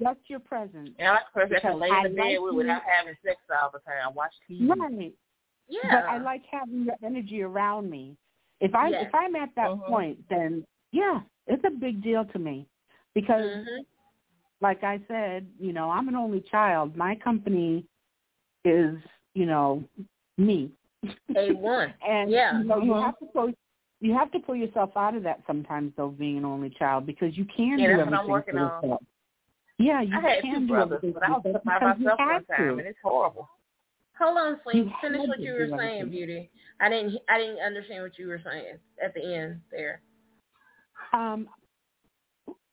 Just your presence. And I like a can lay in the bed like with you- without having sex all the time. Watch TV. Right. Yeah. But I like having your energy around me. If I Yes. if I'm at that Mhm. point, then yeah, it's a big deal to me because hmm like I said, you know, I'm an only child. My company is, you know, me. A one. and Yeah. you know, you Mhm. have to pull you have to pull yourself out of that sometimes though, being an only child, because you can Yeah, do that's what I'm everything for on. yourself. Yeah, you I can do brothers, everything but I was by myself one time, and it's horrible. Hold on. You Finish what you were saying, everything. Beauty. I didn't. I didn't understand what you were saying at the end there. Um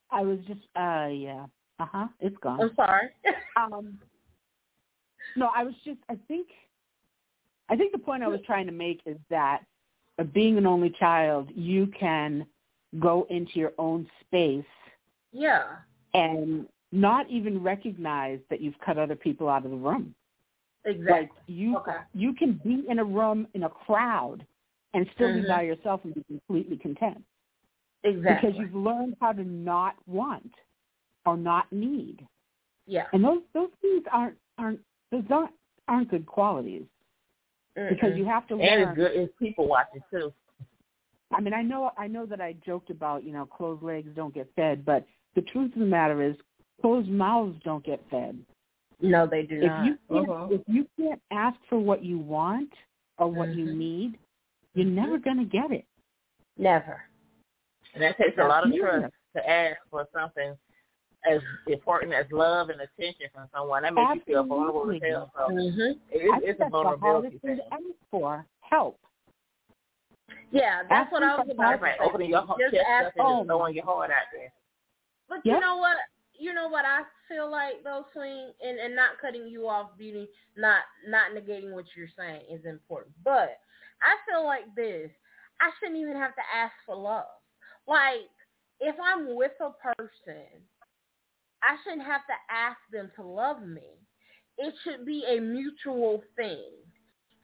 I was just uh yeah. Uh huh. It's gone. I'm sorry. Um, no, I was just. I think. I think the point I was trying to make is that being an only child, you can go into your own space yeah. and not even recognize that you've cut other people out of the room. Like Exactly. you, Okay. you can be in a room in a crowd and still Mhm. be by yourself and be completely content Exactly. because you've learned how to not want or not need. yeah. And those those things aren't aren't those aren't aren't good qualities because Mm-mm. you have to learn. And learn. it's good. It's people watching too. I mean, I know I know that I joked about you know closed legs don't get fed, but the truth of the matter is closed mouths don't get fed. no, they do If not. you can't, Uh-huh. if you can't ask for what you want or what you Mhm. need, you're never going to get it. Never. And that takes a lot of Yeah. trust to ask for something as important as love and attention from someone. That makes you feel vulnerable as hell. So hmm it, it's a vulnerability thing thing. to ask for. Help. Yeah, that's what I was about to right. say. Opening your heart, Just chest ask up and just throwing your heart out there. But Yep. you know what? You know what I feel like though, Swing, and and not cutting you off, beauty, not not negating what you're saying is important. But I feel like this. I shouldn't even have to ask for love. Like if I'm with a person, I shouldn't have to ask them to love me. It should be a mutual thing.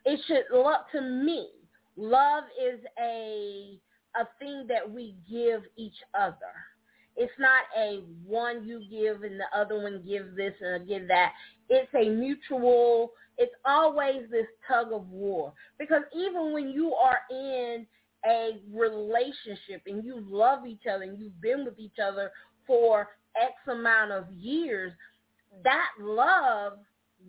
It should look to me. Love is a a thing that we give each other. It's not a one you give and the other one gives this and give that. It's a mutual, it's always this tug of war. Because even when you are in a relationship and you love each other and you've been with each other for X amount of years, that love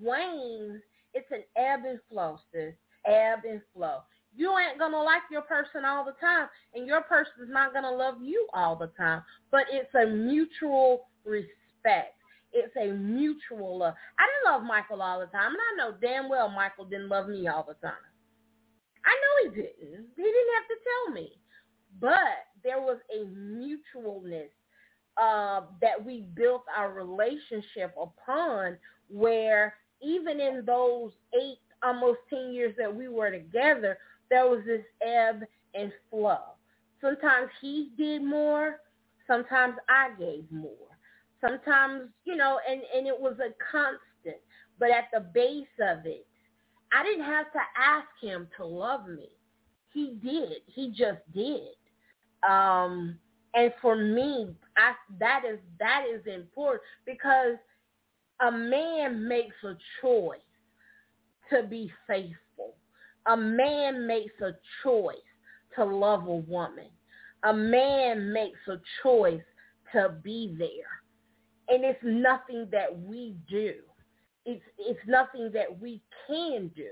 wanes. It's an ebb and flow, sis. Ebb and flow. You ain't gonna like your person all the time, and your person is not gonna love you all the time. But it's a mutual respect. It's a mutual love. I didn't love Michael all the time, and I know damn well Michael didn't love me all the time. I know he didn't. He didn't have to tell me. But there was a mutualness uh, that we built our relationship upon where even in those eight, almost 10 years that we were together, there was this ebb and flow. Sometimes he did more. Sometimes I gave more. Sometimes, you know, and, and it was a constant. But at the base of it, I didn't have to ask him to love me. He did. He just did. Um, and for me, I, that is that is important because a man makes a choice to be faithful. A man makes a choice to love a woman. A man makes a choice to be there. And it's nothing that we do. It's it's nothing that we can do.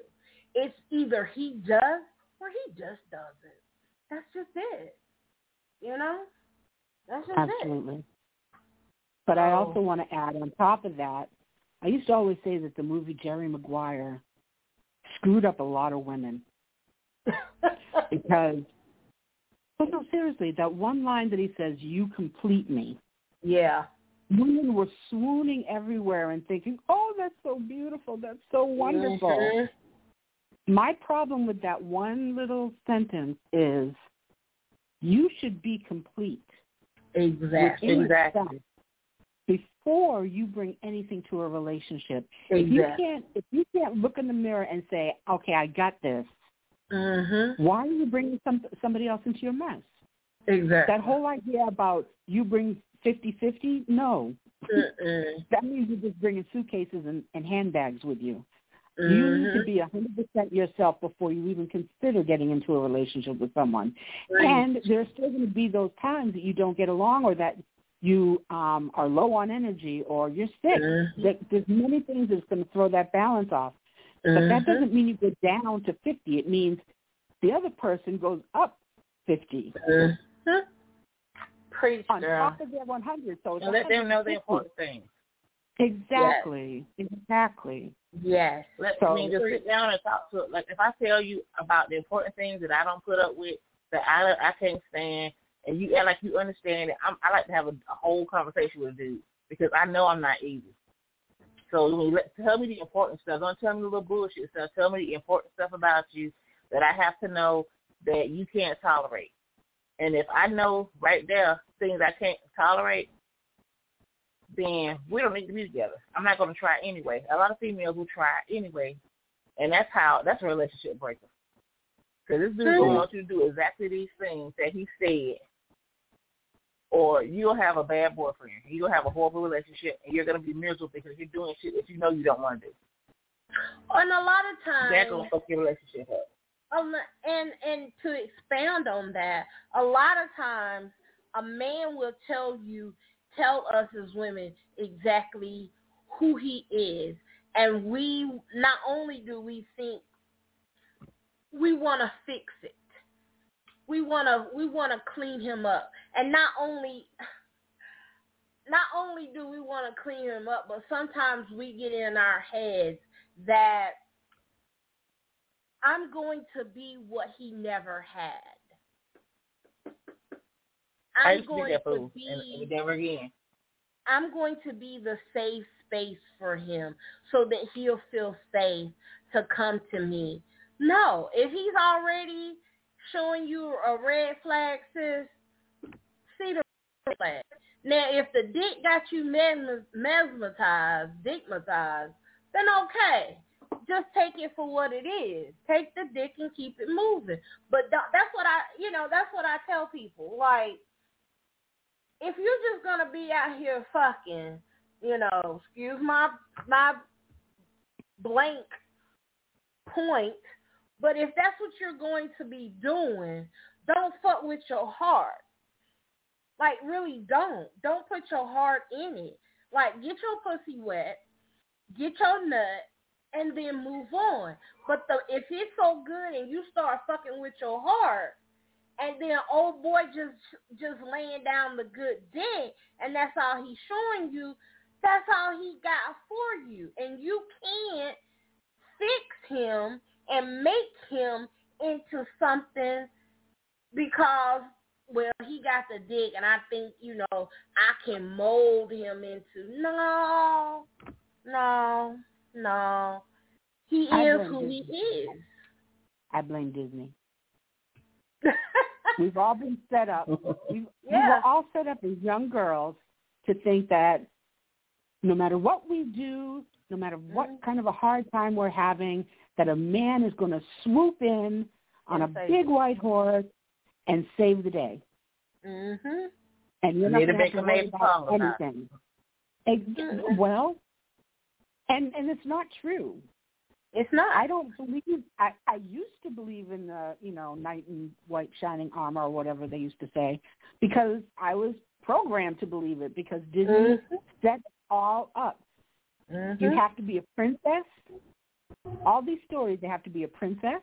It's either he does or he just doesn't. That's just it. You know? That's just Absolutely. It. But I also want to add on top of that, I used to always say that the movie Jerry Maguire screwed up a lot of women because but no, seriously, that one line that he says, "You complete me." Yeah. Women were swooning everywhere and thinking, "Oh, that's so beautiful. That's so wonderful." Mm-hmm. My problem with that one little sentence is, you should be complete. Exactly. Exactly. Before you bring anything to a relationship, exactly. if you can't, if you can't look in the mirror and say, "Okay, I got this," Mm-hmm. Why are you bringing some somebody else into your mess? Exactly. That whole idea about you bring fifty fifty, no. that means you're just bringing suitcases and, and handbags with you. Mm-hmm. You need to be a 100% yourself before you even consider getting into a relationship with someone. Right. And there's still going to be those times that you don't get along or that you um, are low on energy or you're sick. Mm-hmm. There's many things that's going to throw that balance off. But mm-hmm. that doesn't mean you go down to 50. It means the other person goes up 50. Mm-hmm. Preach, on girl. top of their 100. So let them know the important things. Exactly. Yes. Exactly. Yes. Let so, me just sit down and talk to it. like if I tell you about the important things that I don't put up with that I I can't stand and you act like you understand it, I'm, I like to have a, a whole conversation with a dude because I know I'm not easy. So when you let, tell me the important stuff. Don't tell me the little bullshit stuff. Tell me the important stuff about you that I have to know that you can't tolerate. And if I know right there things I can't tolerate, then we don't need to be together. I'm not going to try anyway. A lot of females will try anyway, and that's how that's a relationship breaker. Because this dude mm-hmm. wants you to do exactly these things that he said or you'll have a bad boyfriend. You'll have a horrible relationship, and you're going to be miserable because you're doing shit that you know you don't want to do. And a lot of times, that's going to fuck your relationship up. Um, and and to expand on that, a lot of times a man will tell you, tell us as women exactly who he is, and we not only do we think we want to fix it, we want to we want to clean him up and not only not only do we want to clean him up but sometimes we get in our heads that I'm going to be what he never had. I'm going to be and never again. I'm going to be the safe space for him so that he'll feel safe to come to me. No, if he's already showing you a red flag, sis, see the red flag. Now, if the dick got you mesmerized, dickmatized, then okay. Just take it for what it is. Take the dick and keep it moving. But that's what I, you know, that's what I tell people. Like, if you're just gonna be out here fucking, you know, excuse my my blank point, but if that's what you're going to be doing, don't fuck with your heart. Like really don't. Don't put your heart in it. Like get your pussy wet, get your nut, and then move on. But the if it's so good and you start fucking with your heart, and then old boy just just laying down the good dick, and that's all he's showing you. That's all he got for you, and you can't fix him and make him into something because well he got the dick and I think you know I can mold him into no no no he I is who Disney. he is. I blame Disney. We've all been set up. We've, Yeah. We were all set up as young girls to think that no matter what we do, no matter what Mhm. kind of a hard time we're having, that a man is going to swoop in on a big white horse and save the day. Mm-hmm. And you're not going to make have a to worry about it. anything. Ex- Mhm. Well, and and it's not true. It's not. I don't believe. I I used to believe in the you know knight in white shining armor or whatever they used to say, because I was programmed to believe it because Disney Mhm. set all up. Mhm. You have to be a princess. All these stories, they have to be a princess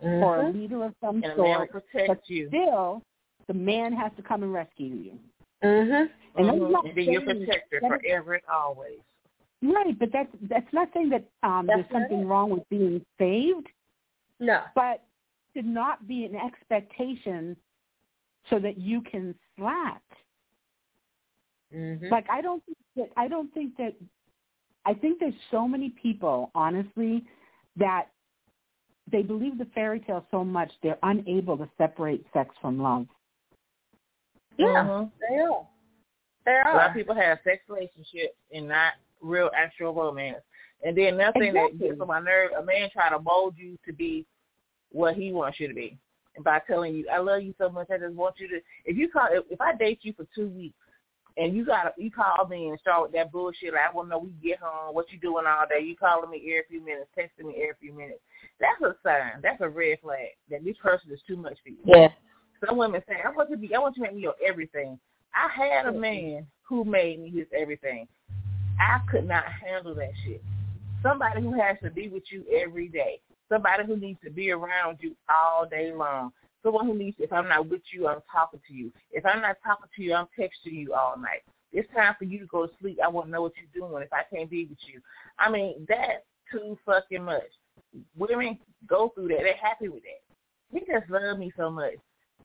or a Mhm. leader of some And sort. protect But you. still, the man has to come and rescue you. Mhm. And I'm Mhm. And be your protector forever and always. Right, but that's that's not saying that um, That's there's something it. wrong with being saved. No. but to not be an expectation so that you can slack. Mhm. Like I don't think that I don't think that I think there's so many people, honestly, that they believe the fairy tale so much they're unable to separate sex from love. yeah, Mhm. they are. They are. A lot of people have sex relationships and not real actual romance. And then another thing that gets on my nerve, a man try to mold you to be what he wants you to be. And by telling you, I love you so much, I just want you to if you call if, if I date you for two weeks and you got you call me and start with that bullshit, like I wanna know when you get home, what you doing all day, you calling me every few minutes, texting me every few minutes. That's a sign. That's a red flag that this person is too much for you. Yeah. Some women say, I want to be I want you to make me your everything. I had a man who made me his everything. I could not handle that shit. Somebody who has to be with you every day. Somebody who needs to be around you all day long. Someone who needs if I'm not with you, I'm talking to you. If I'm not talking to you, I'm texting you all night. It's time for you to go to sleep. I want to know what you're doing if I can't be with you. I mean, that's too fucking much. Women go through that. They're happy with that. He just love me so much.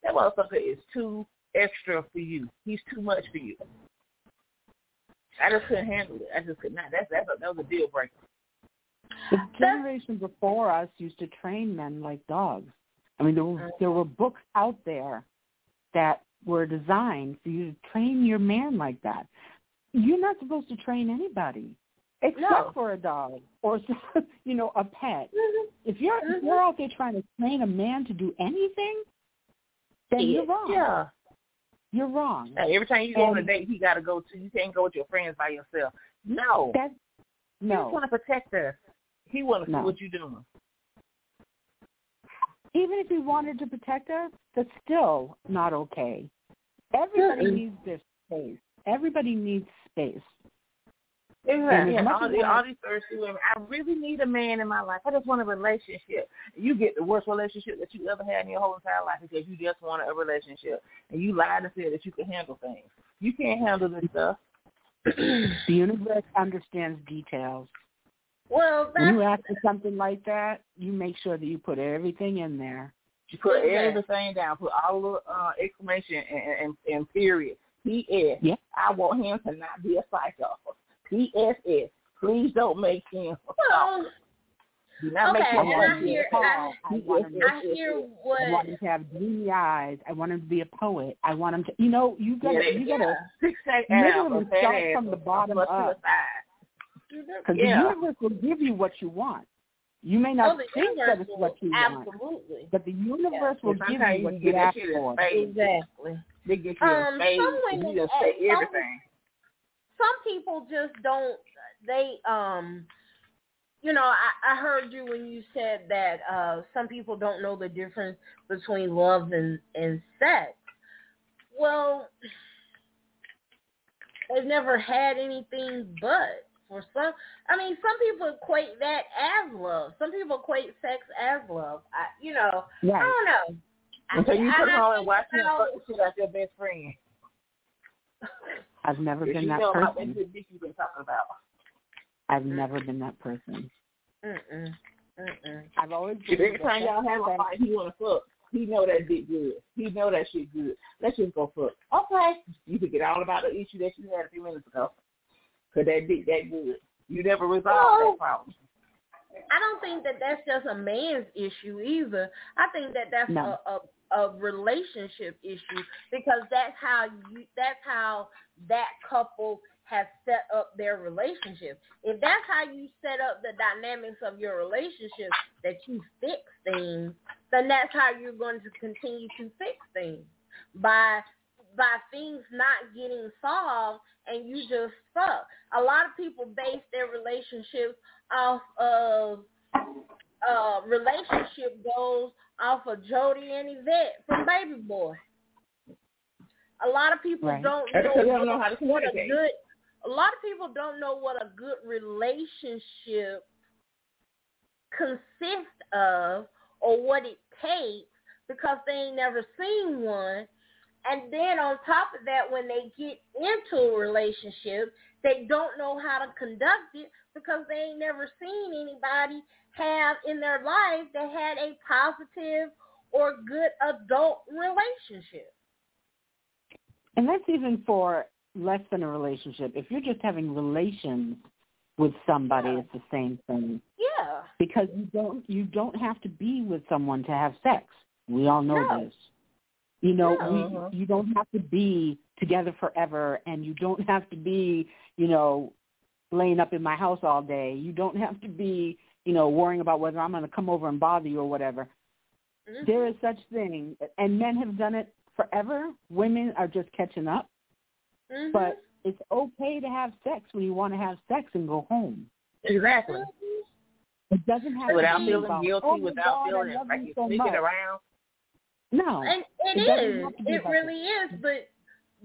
That motherfucker is too extra for you. He's too much for you. I just couldn't handle it. I just could not. That's that's a, that was a deal breaker. The generation before us used to train men like dogs. I mean, there were, there were books out there that were designed for you to train your man like that. You're not supposed to train anybody except No. for a dog or you know a pet. Mhm. If you're if Mhm. you're out there trying to train a man to do anything, then you're wrong. Yeah. You're wrong. Hey, every time you go on a date, he got to go to. You can't go with your friends by yourself. No. That He just want to protect us. He want to see what you're doing. Even if he wanted to protect us, that's still not okay. Everybody Mm-mm. needs their space. Everybody needs space. Exactly. Yeah, all, the, all these thirsty women. I really need a man in my life. I just want a relationship. You get the worst relationship that you ever had in your whole entire life because you just wanted a relationship and you lied and said that you could handle things. You can't handle this stuff. The universe understands details. well, When you ask for something like that, you make sure that you put everything in there. You put everything down. Put all the uh, exclamation and, and, and period. P.S. Yeah. I want him to not be a psycho. P.S.S. Please don't make him. well, Do not make Okay, him I and I him to be hear- I- I want him to I hear what. I want him to have dreamy eyes. I want him to be a poet. I want him to, you know, you gotta, Yeah, you gotta, Six eight Literally abs, start ass, from the bottom muscular up. because Yeah. the universe will give you what you want. You may Oh, not the think universe that it's what you want, absolutely. but the universe will Yeah, give sometimes you you what can you ask for. Exactly. They get you Um, in spades. some and you just say some- everything. Some people just don't. They um. You know, I, I heard you when you said that uh some people don't know the difference between love and and sex. Well, they've never had anything but. For some, I mean, some people equate that as love. Some people equate sex as love. I, you know, I don't know. Until you I- come home and watch him about- fuck the shit out your best friend. I've never been that know about that person. you've been talking about. I've never been that person. Mm-mm. Mm-mm. I've always been every time y'all have a fight, he want to fuck. He know that dick good. He know that shit good. Let's just go fuck. Okay. You forget all about the issue that you had a few minutes ago. Cause that dick that good. You never resolved Well, that problem. I don't think that that's just a man's issue either. I think that that's no. a, a a relationship issue because that's how you that's how that couple has set up their relationship. If that's how you set up the dynamics of your relationship, that you fix things, then that's how you're going to continue to fix things by by things not getting solved and you just fuck. A lot of people base their relationships off of uh relationship goes off of Jody and Yvette from Baby Boy. A lot of people right. don't know, don't know how to what a good a lot of people don't know what a good relationship consists of or what it takes because they ain't never seen one. And then on top of that, when they get into a relationship, they don't know how to conduct it because they ain't never seen anybody have in their life that had a positive or good adult relationship. And that's even for less than a relationship. If you're just having relations with somebody, yeah. it's the same thing. Yeah. Because you don't you don't have to be with someone to have sex. We all know no. this. You know, yeah. we, you don't have to be together forever, and you don't have to be, you know, laying up in my house all day. You don't have to be, you know, worrying about whether I'm going to come over and bother you or whatever. Mm-hmm. There is such thing, and men have done it forever. Women are just catching up. Mm-hmm. But it's okay to have sex when you want to have sex and go home. Exactly. It doesn't have Without to be feeling about, guilty, oh without God, feeling I love like you you're so sneaking much. around. No, And It it doesn't is. have to be It really is. But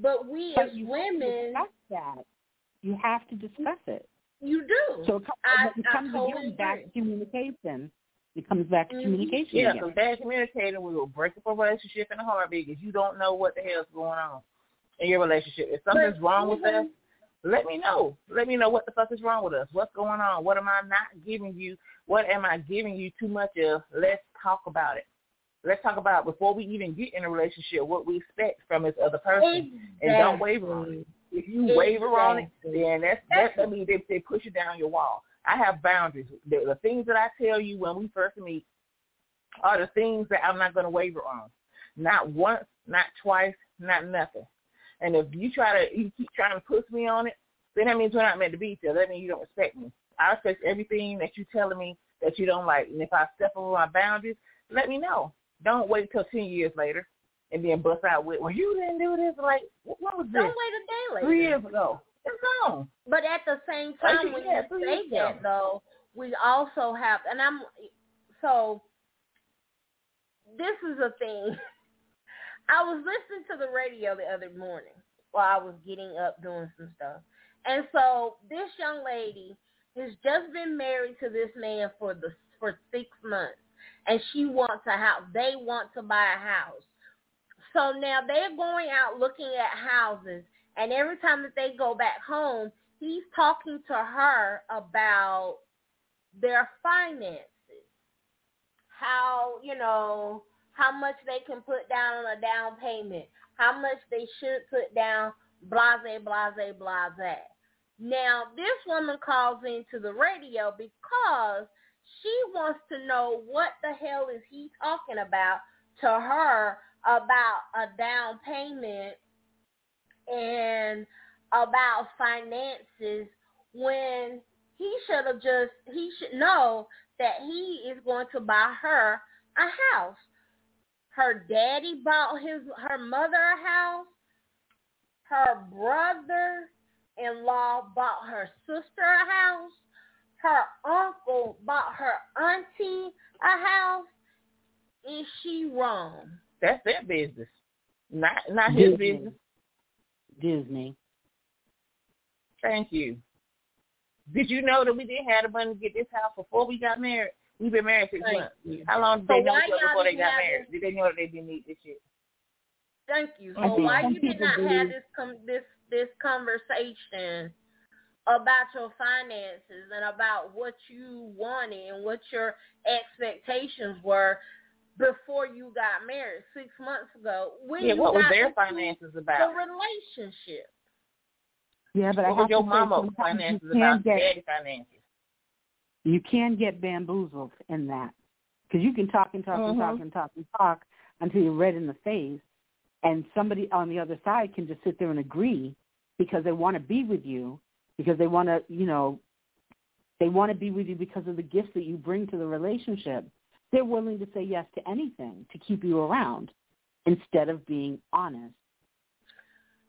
but we but as you women, have to discuss that. You have to discuss it. you do. So it comes, I- it I comes totally again back to communication. It comes back to Mhm. communication Yeah, again. because bad communicating we will break up a relationship in a heartbeat because you don't know what the hell's going on in your relationship. If something's But wrong with even- us, let me know. Let me know what the fuck is wrong with us. What's going on? What am I not giving you? What am I giving you too much of? Let's talk about it. Let's talk about before we even get in a relationship what we expect from this other person, and don't waver on it. If you waver on it, then that's that's that means they they push you down your wall. I have boundaries. The, the things that I tell you when we first meet are the things that I'm not going to waver on. Not once, not twice, not nothing. And if you try to you keep trying to push me on it, then that means we're not meant to be each other. That means you don't respect me. I respect everything that you're telling me that you don't like. And if I step over my boundaries, let me know. Don't wait till ten years later and then bust out with, well, you didn't do this. Like, what was this? Don't wait a day later. Three years ago. It's gone. But at the same Like, time, when yeah, you say that, ago. though, we also have, and I'm so. This is a thing. I was listening to the radio the other morning while I was getting up doing some stuff, and so this young lady has just been married to this man for the for six months, and she wants a house. They want to buy a house. So now they're going out looking at houses, and every time that they go back home, he's talking to her about their finances, how you know how much they can put down on a down payment, how much they should put down, blase, blase, blase. Now this woman calls into the radio because she wants to know what the hell is he talking about to her about a down payment and about finances when he should have just he should know that he is going to buy her a house. Her daddy bought his her mother a house. Her brother in law bought her sister a house. Her uncle bought her auntie a house. Is she wrong? That's their business. Not not his business. Disney. Thank you. Did you know that we didn't have the money to get this house before we got married? We've been married six Thank months. you. How long did So they know each other before they got have married? Did they know that they didn't need this shit? Thank you. I So think why some you did people not have this com- this this conversation about your finances and about what you wanted and what your expectations were before you got married six months ago? When Yeah, you what was got their into finances The relationship. Yeah, but I What was have your to mama sometimes finances you can about? get Daddy finances. You can get bamboozled in that because you can talk and talk mm-hmm. and talk and talk and talk until you're red in the face, and somebody on the other side can just sit there and agree because they want to be with you because they want to, you know, they want to be with you because of the gifts that you bring to the relationship. They're willing to say yes to anything to keep you around instead of being honest.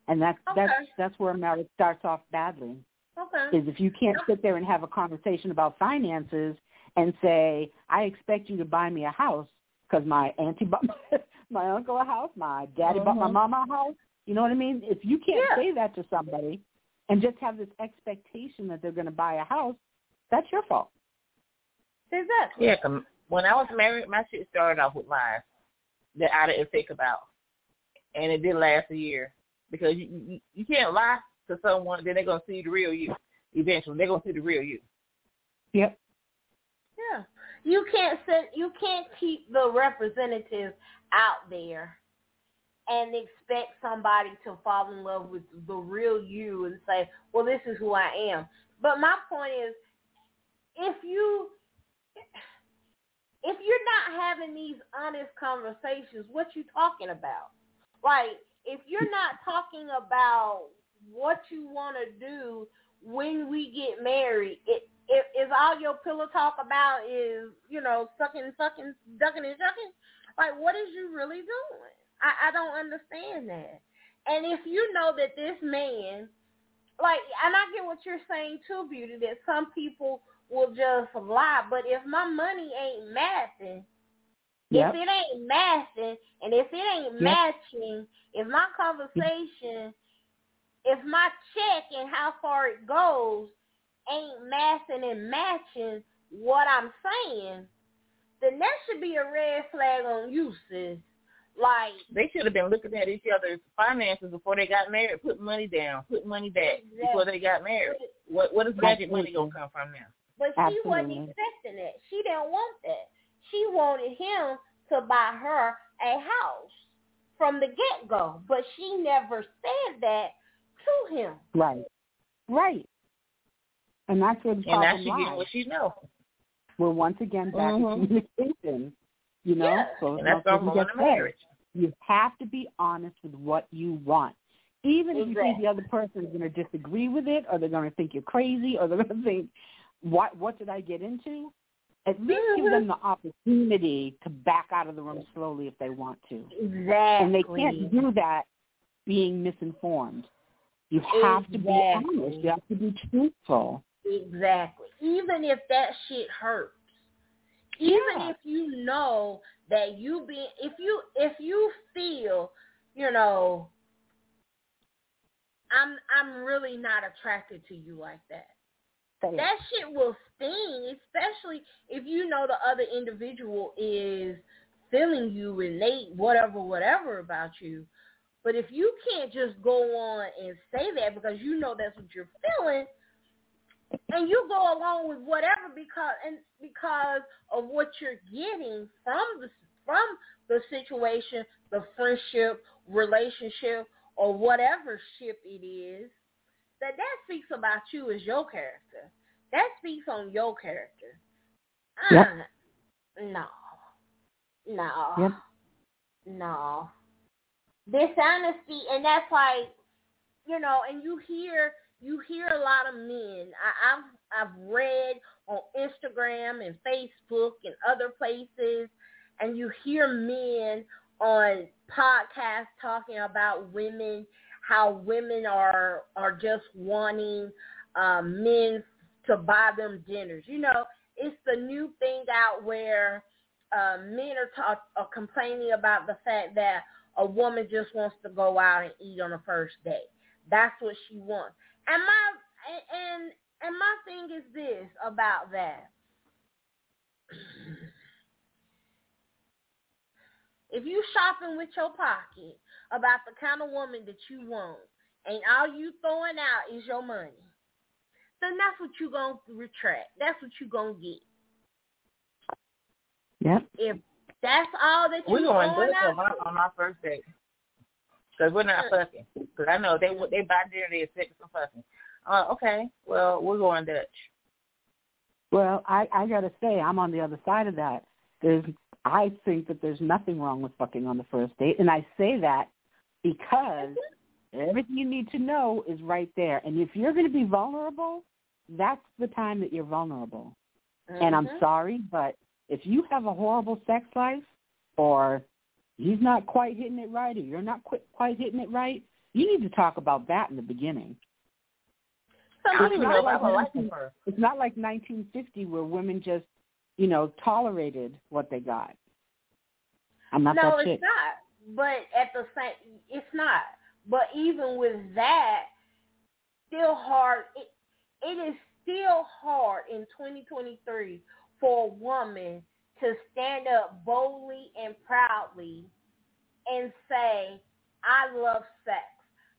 And that's okay. that's that's where a marriage starts off badly. Okay. Is if you can't sit there and have a conversation about finances and say, "I expect you to buy me a house because my auntie bought my, my uncle a house, my daddy bought my Mm-hmm. mama a house." You know what I mean? If you can't Yeah. say that to somebody and just have this expectation that they're going to buy a house, that's your fault. Exactly. Yeah, 'cause when I was married, my shit started off with lies that I didn't think about, and it did last a year because you you, you can't lie to someone, then they're gonna see the real you. Eventually, they're gonna see the real you. Yep. Yeah. You can't send you can't keep the representatives out there and expect somebody to fall in love with the real you and say, Well this is who I am. But my point is if you if you're not having these honest conversations, what you talking about? Like if you're not talking about what you want to do when we get married, it if, if all your pillow talk about is you know sucking, sucking, ducking, and shucking, like what is you really doing? I, I don't understand that. And if you know that this man, like, and I get what you're saying too, Beauty, that some people will just lie. But if my money ain't matching, Yep. if it ain't matching, and if it ain't Yep. matching, if my conversation, if my check and how far it goes ain't matching and matching what I'm saying, then that should be a red flag on you, sis. Like, They should have been looking at each other's finances before they got married, put money down, put money back before they got married. What what is magic money gonna come from now? But she wasn't Absolutely. expecting that. She didn't want that. She wanted him to buy her a house from the get go. But she never said that to him. Right. Right. And that's where the And now problem she getting lies. what she know. We're once again back Mhm. in communication. You know, Yeah. so And that's what normal you in just a said. marriage. You have to be honest with what you want. Even if you think the other person is going to disagree with it, or they're going to think you're crazy, or they're going to think, "What? What did I get into?" At least give them the opportunity to back out of the room slowly if they want to. Exactly. And they can't do that being misinformed. You have to be honest. You have to be truthful. Exactly. Even if that shit hurts. Even Yeah. if you know that you be if you if you feel, you know, I'm I'm really not attracted to you like that. That shit will sting, especially if you know the other individual is feeling you they whatever whatever about you. But if you can't just go on and say that because you know that's what you're feeling, and you go along with whatever because and because of what you're getting from the from the situation, the friendship, relationship, or whatever ship it is, that that speaks about you as your character. That speaks on your character. Yep. Uh, no, no, Yep. no. Dishonesty, and that's like, you know, and you hear you hear a lot of men. I, I've I've read on Instagram and Facebook and other places, and you hear men on podcasts talking about women, how women are are just wanting um, men to buy them dinners. You know, it's the new thing out where uh, men are, are complaining about the fact that a woman just wants to go out and eat on the first date. That's what she wants. And my and and my thing is this about that. If you shopping with your pocket about the kind of woman that you want, and all you throwing out is your money, then that's what you gonna retract. That's what you gonna get. Yep. If that's all that you We're going throwing Dutch on out, my on my first date. Because we're not fucking. Because I know they they buy dinner, they expect some fucking. Uh, okay, well we're going Dutch. Well, I I gotta say, I'm on the other side of that. There's, I think that there's nothing wrong with fucking on the first date, and I say that because everything you need to know is right there. And if you're going to be vulnerable, that's the time that you're vulnerable. Mm-hmm. And I'm sorry, but if you have a horrible sex life, or he's not quite hitting it right, or you're not quite quite hitting it right, you need to talk about that in the beginning. I don't even know if I like 19. It's not like 1950 where women just, you know, tolerated what they got. I'm not no, that it's not. But at the same, it's not. But even with that, still hard. It, it is still hard in 2023 for a woman to stand up boldly and proudly and say, I love sex.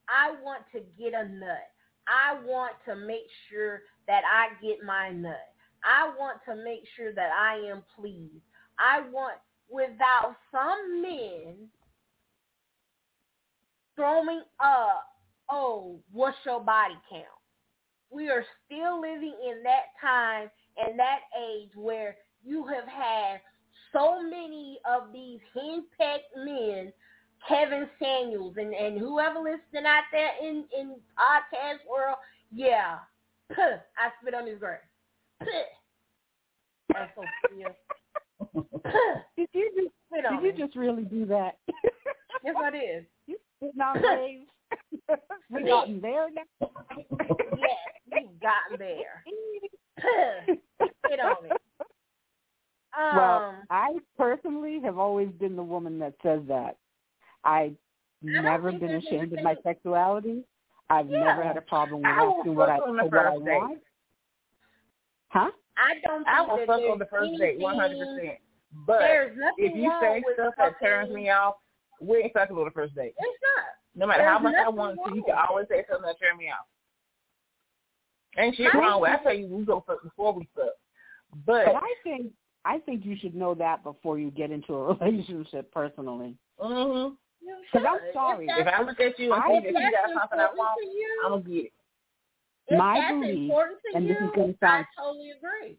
I want to get a nut. I want to make sure that I get my nut. I want to make sure that I am pleased. I want, without some men throwing up, oh, what's your body count? We are still living in that time and that age where you have had so many of these henpecked men, Kevin Samuels and, and whoever listening out there in, in podcast world, yeah, I spit on his grave. Puh. That's so clear. Puh, Did you just spit on did you just really do that? Yes, I did. you spitting on graves? we gotten there now. Yes, we've gotten there. Spit on it. Um, well, I personally have always been the woman that says that. I've never been ashamed of my sexuality. I've Yeah. never had a problem with I asking what I fuck on the what I want. Huh? I don't think I will that fuck on the first date, one hundred percent. But There's if you say stuff that turns me off, we ain't fucking on the first date. It's not. No matter There's how much I want to, wrong you can always say something that turns me off. Ain't shit My- wrong with. I tell you, we go fuck before we fuck. But But I think I think you should know that before you get into a relationship personally. hmm Because I'm sorry. If, if I look at you and I- see if that you got something I want, I'm gonna get it. If My that's belief, important to and you, this is gonna I sound- totally agree.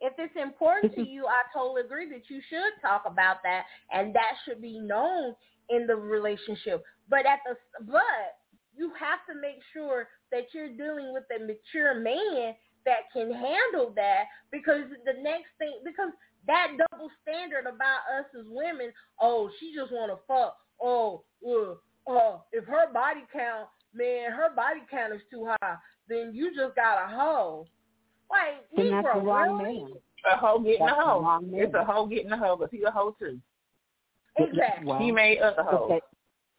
If it's important to you, I totally agree that you should talk about that, and that should be known in the relationship. But at the but you have to make sure that you're dealing with a mature man that can handle that because the next thing because that double standard about us as women, oh, she just want to fuck. Oh, well, uh, if her body count, man, her body count is too high, then you just got a hoe. Like, Then that's the Negro, wrong really? man. A hoe getting That's a the hoe. wrong. It's a hoe getting a hoe, but he a hoe too. Exactly. Well, he made other hoes. okay.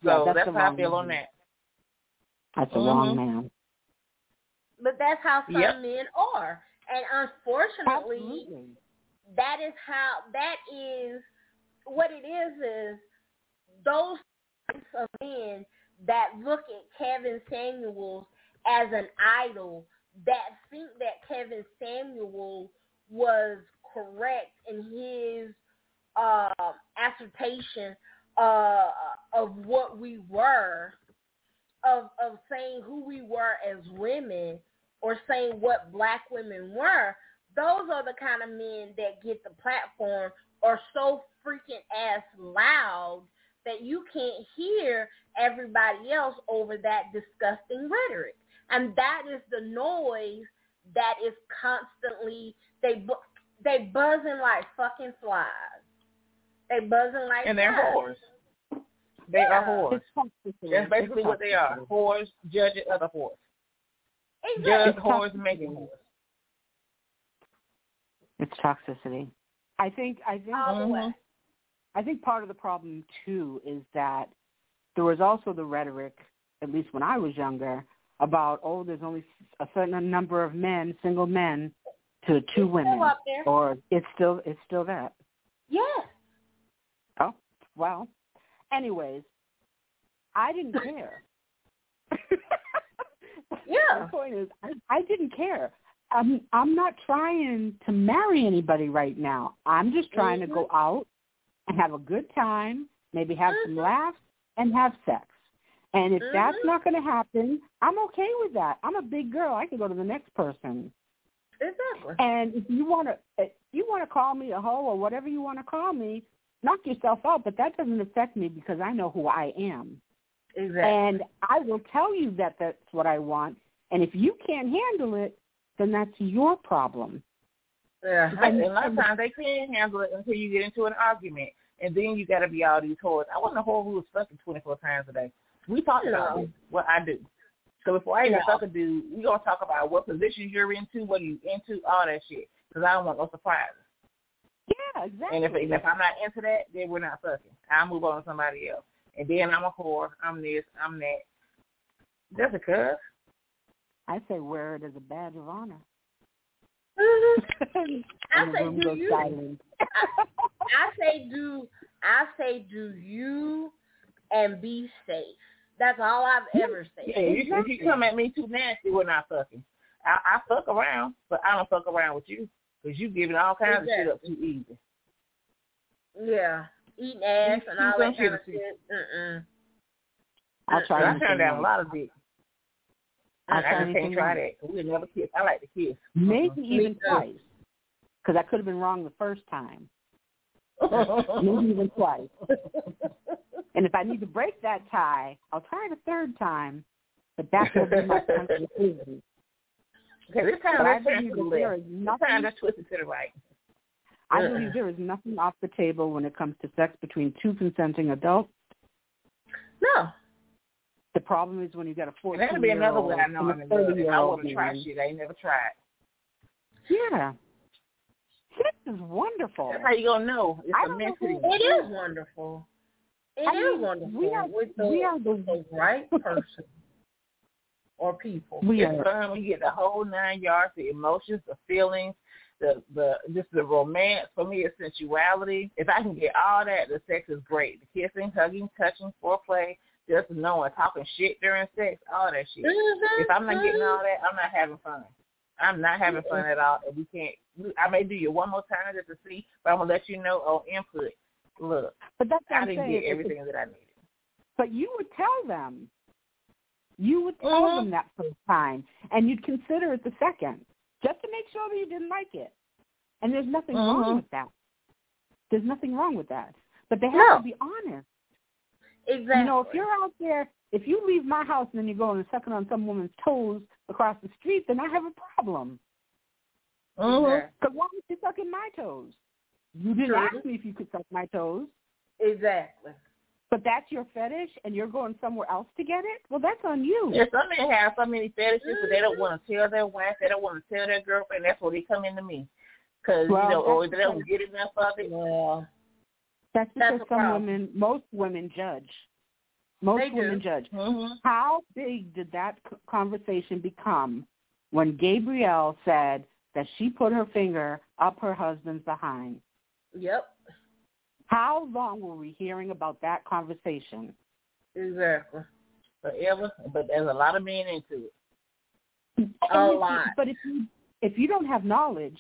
So Yeah, that's that's, the how I wrong feel on man. that. That's the wrong Mhm. man. But that's how some Yep. men are. And unfortunately, Absolutely. that is how that is what it is is those types of men that look at Kevin Samuels as an idol that think that Kevin Samuel was correct in his uh, assertion uh, of what we were, of of saying who we were as women, or saying what black women were, those are the kind of men that get the platform are so freaking ass loud that you can't hear everybody else over that disgusting rhetoric. And that is the noise that is constantly they bu- they buzzing like fucking flies. They buzzing like And they're flies. whores. They Yeah. are whores. That's basically what they are. toxicity. Whores judging other whores. Judge Exactly. whores making whores. It's toxicity. I think I think All the. Mhm. I think part of the problem too is that there was also the rhetoric, at least when I was younger, about oh, there's only a certain number of men, single men, to two It's women, or it's still it's still that. Yes. Oh, well. Anyways, I didn't care. Yeah. The point is, I, I didn't care. I'm I'm not trying to marry anybody right now. I'm just trying to go out and have a good time, maybe have some Mhm. laughs and have sex. And if that's Mhm. not going to happen, I'm okay with that. I'm a big girl. I can go to the next person. Exactly. And if you want to, you want to call me a hoe or whatever you want to call me, knock yourself out. But that doesn't affect me because I know who I am. Exactly. And I will tell you that that's what I want. And if you can't handle it, then that's your problem. Yeah. And, a lot of times they can't handle it until you get into an argument. And then you got to be all these whores. I wasn't a whore who was fucking 24 times a day. We talked about what I do. So before I even No. fuck a dude, we going to talk about what positions you're into, what you into, all that shit. Because I don't want no surprises. Yeah, exactly. And if, and if I'm not into that, then we're not fucking. I'll move on to somebody else. And then I'm a whore. I'm this. I'm that. That's a cuz. I say wear it as a badge of honor. I say do you. silent. I say do I say do you and be safe. That's all I've ever said. Yeah, if you, if you come at me too nasty, we're not fucking. I, I fuck around, but I don't fuck around with you because you giving all kinds of shit up too easy. Yeah. Eating ass You- and all that kind of shit. shit. Mm-mm. I'll try I anything turned down a lot of dick. I just can't try that. We'll never kiss. I like to kiss. Maybe uh-huh. even too. twice. Because I could have been wrong the first time. Maybe even twice. And if I need to break that tie, I'll try it a third time. But that will be my conclusion. Okay, this time I believe to the that there left. This time nothing. let's to the right. I believe there is nothing off the table when it comes to sex between two consenting adults. No. The problem is when you got a And fourteen that'll be another old way I know and I'm a in love. thirty If I want to try man. shit, I ain't never tried. Yeah. Sex is wonderful. That's how you gonna know. It's I a don't know mystery. who- It is wonderful. It is I mean, wonderful we are- with the, we are the- the right person or people. We are fun when you get the whole nine yards, the emotions, the feelings, the the just the romance. For me, it's sensuality. If I can get all that, the sex is great. The kissing, hugging, touching, foreplay, just knowing, talking shit during sex, all that shit. Mhm, If I'm not getting all that, I'm not having fun. I'm not having fun at all. And we can't. we- I may do you one more time just to see, but I'm gonna let you know on input. Look, but that's I didn't saying. get everything that I needed. But you would tell them. You would tell Mhm. them that first time, and you'd consider it the second, just to make sure that you didn't like it. And there's nothing wrong Mhm. with that. There's nothing wrong with that. But they have No. to be honest. Exactly. You know, if you're out there, if you leave my house and then you're go and sucking on some woman's toes across the street, then I have a problem. Mhm. Because why was you sucking my toes? You didn't True. ask me if you could suck my toes. Exactly. But that's your fetish, and you're going somewhere else to get it. Well, that's on you. Yeah, some men have so many fetishes, but they don't want to tell their wife. They don't want to tell their girlfriend. That's why they come into me, because Well, you know, or they don't get enough of it. Well, That's That's because a some women, most women judge. Most They do. women judge. Mm-hmm. How big did that conversation become when Gabrielle said that she put her finger up her husband's behind? yep. How long were we hearing about that conversation? Exactly. Forever, but there's a lot of men into it. And A if- lot. But if you if you don't have knowledge,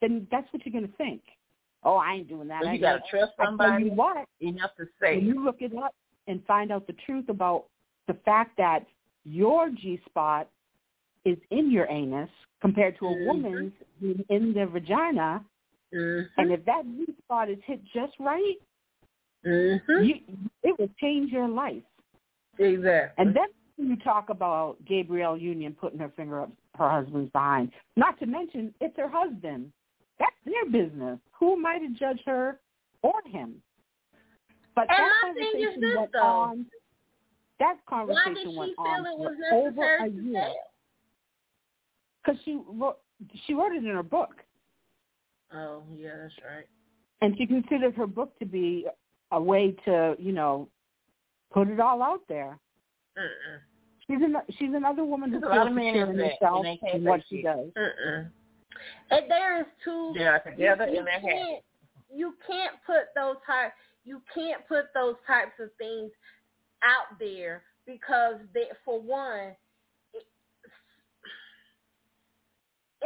then that's what you're going to think. Oh, I ain't doing that. So you gotta know. trust somebody you what, enough to when say. you look it up and find out the truth about the fact that your G spot is in your anus compared to a Mhm. woman's being in their vagina, Mm-hmm. and if that G spot is hit just right, Mm-hmm. you, it will change your life. Exactly. And then you talk about Gabrielle Union putting her finger up her husband's behind. Not to mention, it's her husband. That's their business. Who am I to judge her or him? But And that my thing is conversation this, went though. on. That did conversation she went feel on it was for over a year because she wrote, she wrote it in her book, Oh, yeah, that's right. and she considered her book to be a way to, you know, put it all out there. Mm-mm. She's an, she's another woman who There's a lot feels secure in herself and they can't and say what she does. And there is two. They are together you, they're happy. can't, you can't put those type. You can't put those types of things out there because they, for one,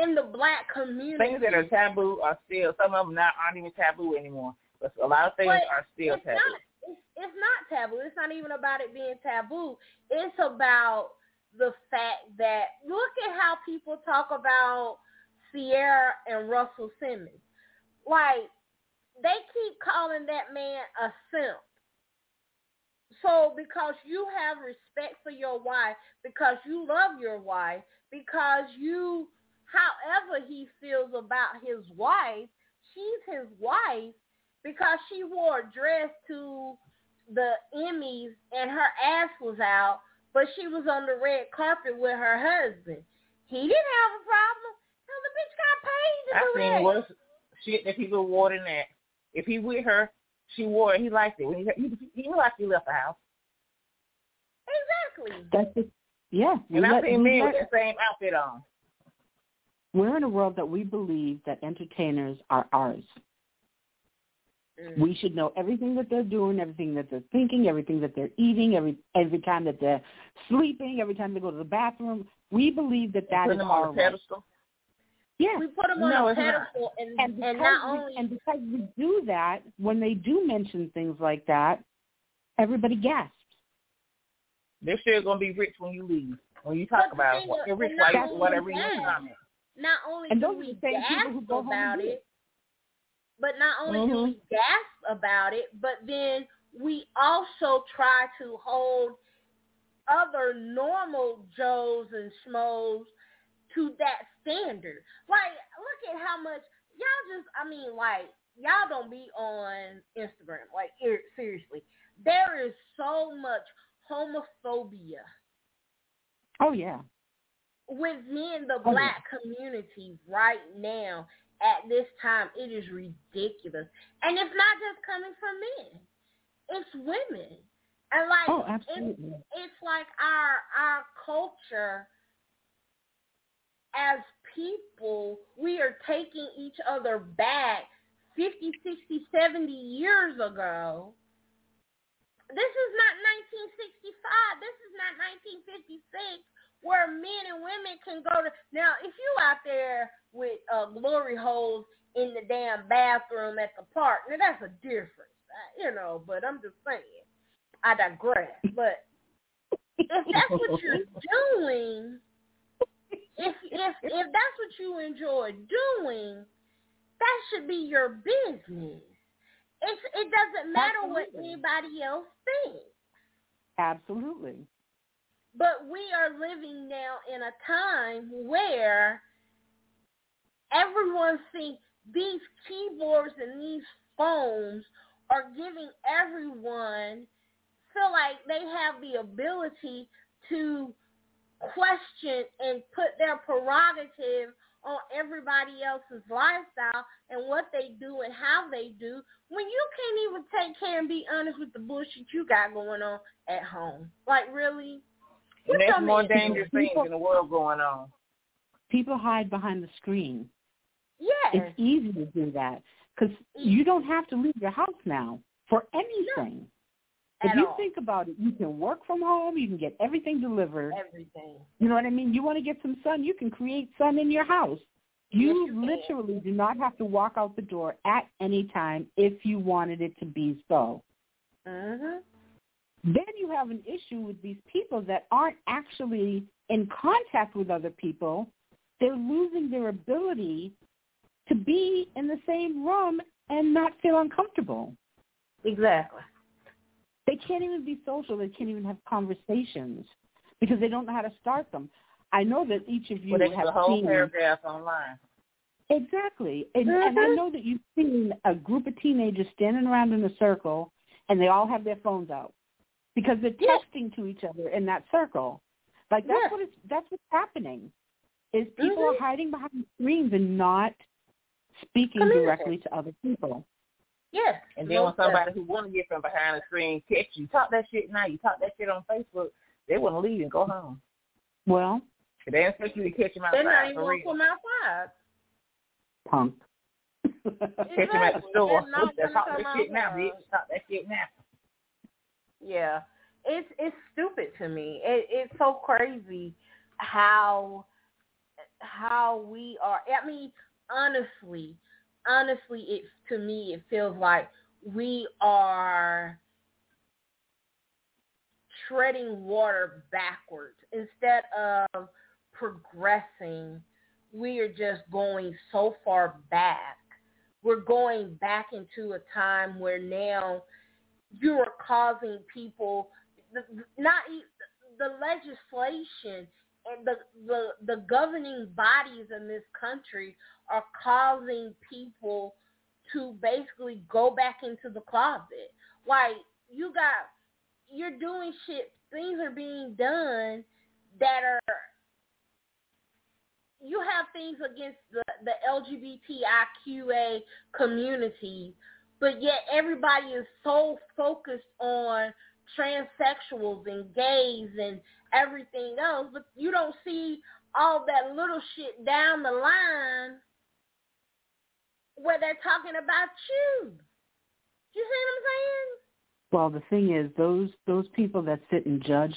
in the black community, Things that are taboo are still some of them not aren't even taboo anymore. But a lot of things are still it's taboo. not. It's, it's not taboo. It's not even about it being taboo. It's about the fact that look at how people talk about Ciara and Russell Simmons. Like they keep calling that man a simp. So because you have respect for your wife, because you love your wife, because you, however he feels about his wife, she's his wife, because she wore a dress to the Emmys and her ass was out, but she was on the red carpet with her husband. He didn't have a problem. Cause the bitch got paid to I do seen that. worse shit that people wore than that. If he with her, she wore it. He liked it. When he he, he like he left the house. Exactly. That's just, yeah. we And I let- seen we men let- with the same outfit on. We're in a world that we believe that entertainers are ours. Mm. We should know everything that they're doing, everything that they're thinking, everything that they're eating, every every time that they're sleeping, every time they go to the bathroom. We believe that that is them our on a right. pedestal. Yeah. We put them on No, a it's not. pedestal, and And and, not we, only and because we do that, when they do mention things like that, everybody gasps. They're still gonna be rich when you leave. When you talk about thing what is- they're rich and while not you only whatever you comment. not only And do those are we the same people who gasp go about it, it. but not only do Mhm. we gasp about it, but then we also try to hold other normal Joes and Schmoes to that standard. Like, look at how much y'all just, I mean, like, y'all don't be on Instagram. Like, er, seriously. There is so much homophobia Oh yeah. within the Oh, yeah. black community right now at this time it is ridiculous and it's not just coming from men it's women and like Oh, it's, absolutely. it's like our our culture as people we are taking each other back 50 60 70 years ago. This is not 1965 this is not 1956 where men and women can go to now if you out there with uh glory holes in the damn bathroom at the park now that's a difference uh, you know but i'm just saying. I digress but if that's what you're doing if if if that's what you enjoy doing that should be your business. It's it doesn't matter what anybody else thinks. Absolutely. But we are living now in a time where everyone thinks these keyboards and these phones are giving everyone feel like they have the ability to question and put their prerogative on everybody else's lifestyle and what they do and how they do when you can't even take care and be honest with the bullshit you got going on at home. Like really? And What there's more man doing? dangerous things in the world going on. People hide behind the screen. Yes. It's easy to do that because you don't have to leave your house now for anything. If you all. think about it, you can work from home. You can get everything delivered. Everything. You know what I mean? You want to get some sun, you can create sun in your house. You, Yes, you can. literally do not have to walk out the door at any time if you wanted it to be so. Mhm. Then you have an issue with these people that aren't actually in contact with other people. They're losing their ability to be in the same room and not feel uncomfortable. Exactly. They can't even be social. They can't even have conversations because they don't know how to start them. I know that each of you But they have the whole seen paragraph online. exactly, and, and I know that you've seen a group of teenagers standing around in a circle, and they all have their phones out because they're Yeah. texting to each other in that circle. Like that's Yeah. what it's that's what's happening. Is people Mhm. are hiding behind screens and not speaking directly to other people. Yes. And then when somebody who want to get from behind the screen catch you, talk that shit now, you talk that shit on Facebook, they want to leave and go home. Well, They don't expect you to catch them outside. They're not outside even for gonna come outside. punk. Catch them at the store. They're not Let's talk that come shit now, bitch. Talk that shit now. Yeah, it's it's stupid to me. It, it's so crazy how how we are. I mean, honestly, honestly, it to me it feels like we are treading water backwards instead of progressing we are just going so far back. We're going back into a time where now you are causing people not the legislation the, the the governing bodies in this country are causing people to basically go back into the closet. Like you got you're doing shit things are being done that are you have things against the, the LGBTIQA community, but yet everybody is so focused on transsexuals and gays and everything else, but you don't see all that little shit down the line where they're talking about you. You see what I'm saying? Well, the thing is, those those people that sit and judge.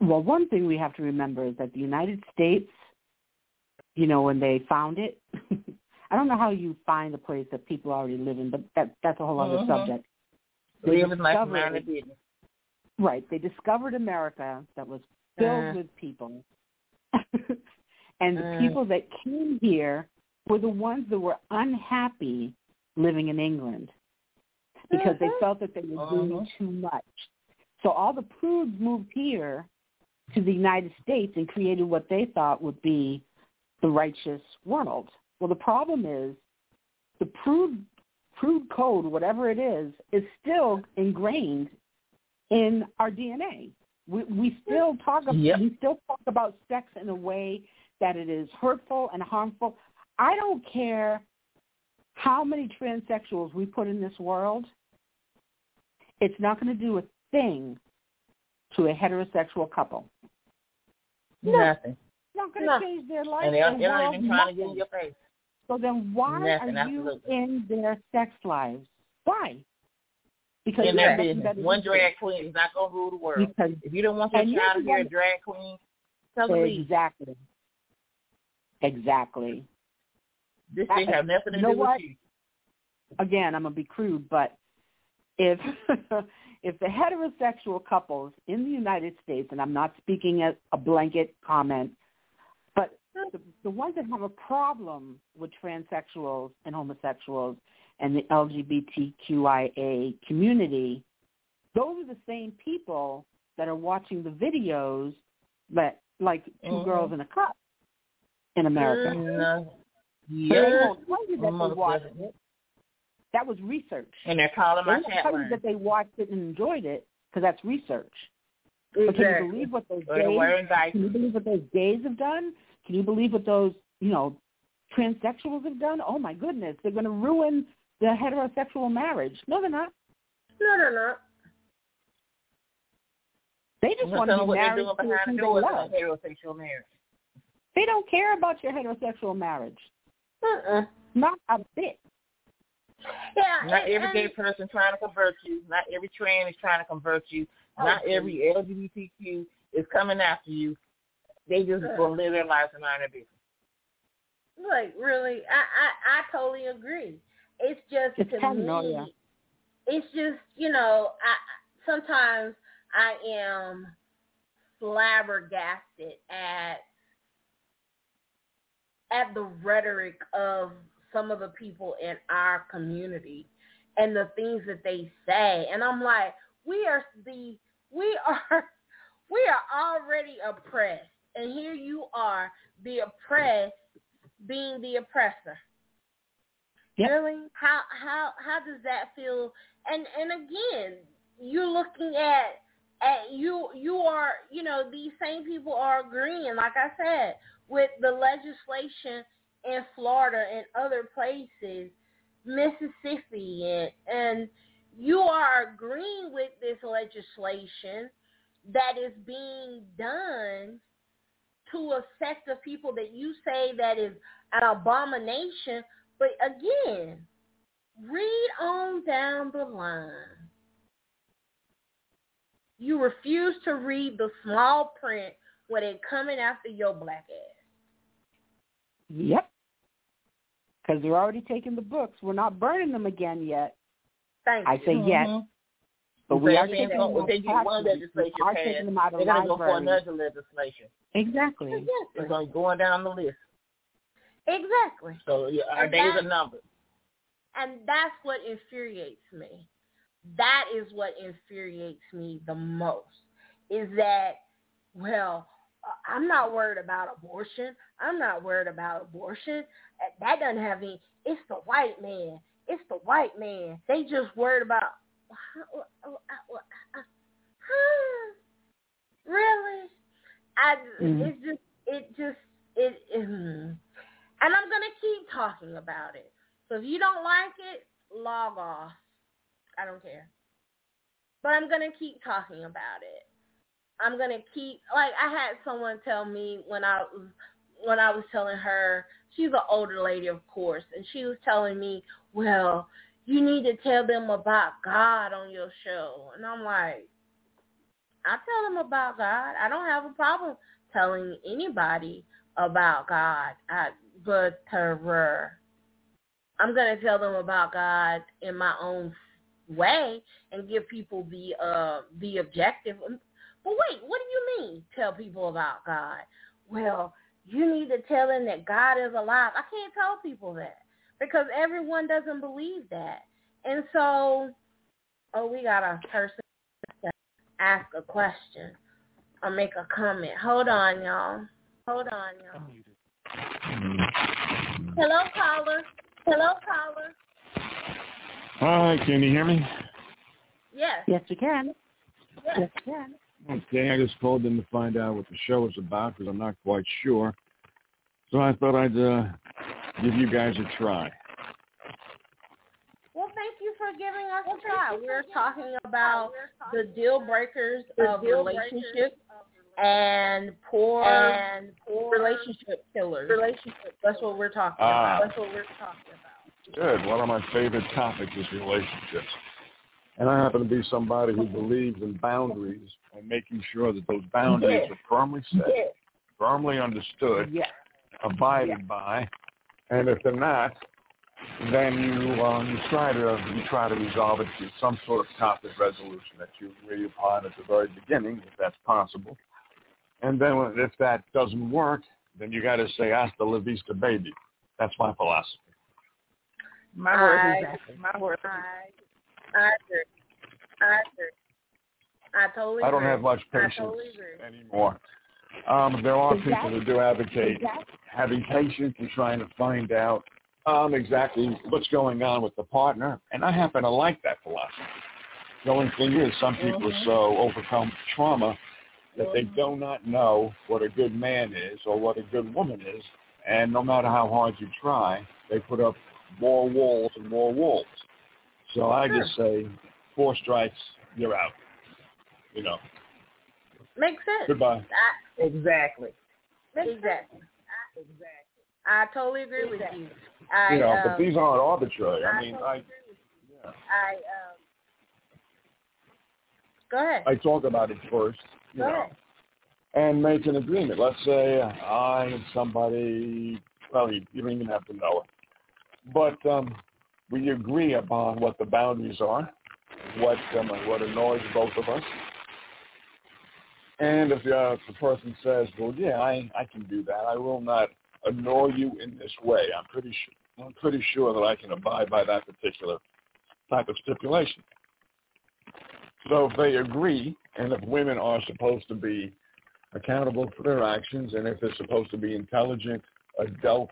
Well, one thing we have to remember is that the United States, you know, when they found it, I don't know how you find a place that people already live in, but that that's a whole other mm-hmm. subject. They Living like business. Right. They discovered America that was filled uh. with people. and the uh. people that came here were the ones that were unhappy living in England because they uh-huh. felt that they were doing uh-huh. too much. So all the prudes moved here to the United States and created what they thought would be the righteous world. Well, the problem is the prude prude code, whatever it is, is still ingrained in our DNA. We, we still talk about, yep. we still talk about sex in a way that it is hurtful and harmful. I don't care how many transsexuals we put in this world. It's not going to do a thing to a heterosexual couple. Nothing. Not going to no. change their life. And they're, they're not even trying to get in your face. So then why Nothing, are you absolutely. in their sex lives? Why? Because in their business. One drag queen is not going to rule the world. Because, if you don't want your child to be a drag queen, tell them Exactly. Exactly. This thing have nothing to you know do what? with you. Again, I'm gonna be crude, but if if the heterosexual couples in the United States, and I'm not speaking as a blanket comment, the, the ones that have a problem with transsexuals and homosexuals and the LGBTQIA community, those are the same people that are watching the videos that like 2 mm-hmm. girls in a cup in America. Mm-hmm. Yeah. They won't tell you that they watched it. That was research. And they're calling my they tell you that they watched it and enjoyed it because that's research. Exactly. But can you believe what those gays? Can you believe what those gays have done? Can you believe what those you know transsexuals have done? Oh my goodness, they're going to ruin the heterosexual marriage. No, they're not. No, they're not. They just want to be married to who they love. Heterosexual marriage. They don't care about your heterosexual marriage. Uh-uh. Not a bit. Yeah, not and, every gay person trying to convert you. Not every trans is trying to convert you. Oh, not every LGBTQ is coming after you. They just gonna live their lives and mind their business. Like really, I I, I totally agree. It's just it's to me. It's just you know I sometimes I am flabbergasted at at the rhetoric of some of the people in our community and the things that they say. And I'm like, we are the we are we are already oppressed. And here you are, the oppressed being the oppressor. Yep. Really? How how how does that feel? And and again, you're looking at at you you are you know these same people are agreeing like i said with the legislation in Florida and other places, Mississippi, and, and you are agreeing with this legislation that is being done to a sect of people that you say that is an abomination. But again, read on down the line. You refuse to read the small print when it coming after your black ass. Yep. Because they're already taking the books. We're not burning them again yet. Thank I say mm-hmm. yes. But we are taking them out they get one legislation passed. Taking them out of they're going to go for another legislation. Exactly. It's going going down the list. Exactly. So yeah, our And days are numbered. And that's what infuriates me. That is what infuriates me the most. Is that, well, uh, I'm not worried about abortion. I'm not worried about abortion. That doesn't have any. It's the white man. It's the white man. They just worried about. Really? I. Mhm. It's just. It just. It. mm. And I'm gonna keep talking about it. So if you don't like it, log off. I don't care. But I'm gonna keep talking about it. I'm gonna keep like I had someone tell me when I was when I was telling her she's an older lady of course and she was telling me, Well, you need to tell them about God on your show and I'm like, I tell them about God. I don't have a problem telling anybody about God. I but uh, I'm gonna tell them about God in my own way and give people the uh the objective. But wait, what do you mean? Tell people about God? Well, you need to tell them that God is alive. I can't tell people that because everyone doesn't believe that. And so, oh, we got a person to ask a question or make a comment. Hold on, y'all. Hold on, y'all. Hello, caller. Hello, caller. Hi, can you hear me? Yes. Yes, you can. Yes. Yes, you can. Okay, I just called in to find out what the show is about because I'm not quite sure. So I thought I'd uh, give you guys a try. Well, thank you for giving us a try. We're talking about the deal breakers of relationships and poor and poor relationship killers. Relationship. That's what we're talking Ah. about. That's what we're talking about. Good. One of my favorite topics is relationships. And I happen to be somebody who believes in boundaries and making sure that those boundaries Yes. are firmly set, Yes. firmly understood, Yes. abided by. And if they're not, then you uh, you try to you try to resolve it through some sort of topic resolution that you agree upon at the very beginning, if that's possible. And then when- if that doesn't work, then you got to say hasta la vista, baby. That's my philosophy. My word I- exactly. My word. I, I agree. I agree. I totally I don't agree. have much I patience totally agree. anymore. Um, there are people Exactly. who do advocate Exactly. having patience and trying to find out um, exactly what's going on with the partner, and I happen to like that philosophy. The only thing is, some people are so overcome with trauma that they do not know what a good man is or what a good woman is, and no matter how hard you try, they put up more walls and more walls. So I just say, four strikes, you're out. You know, Makes sense. goodbye. I, Exactly. exactly. Exactly. I totally agree with you. I, You know, um, but these aren't arbitrary. I I mean, totally I agree with you. yeah. I um. Go ahead. I talk about it first, you Go know, ahead. and make an agreement. Let's say I and somebody, well, you, you don't even have to know it, but um, we agree upon what the boundaries are, what um, what annoys both of us, and if, uh, the person says, "Well, yeah, I I can do that. I will not annoy you in this way," I'm pretty sure I'm pretty sure that I can abide by that particular type of stipulation. So if they agree, and if women are supposed to be accountable for their actions, and if they're supposed to be intelligent, adult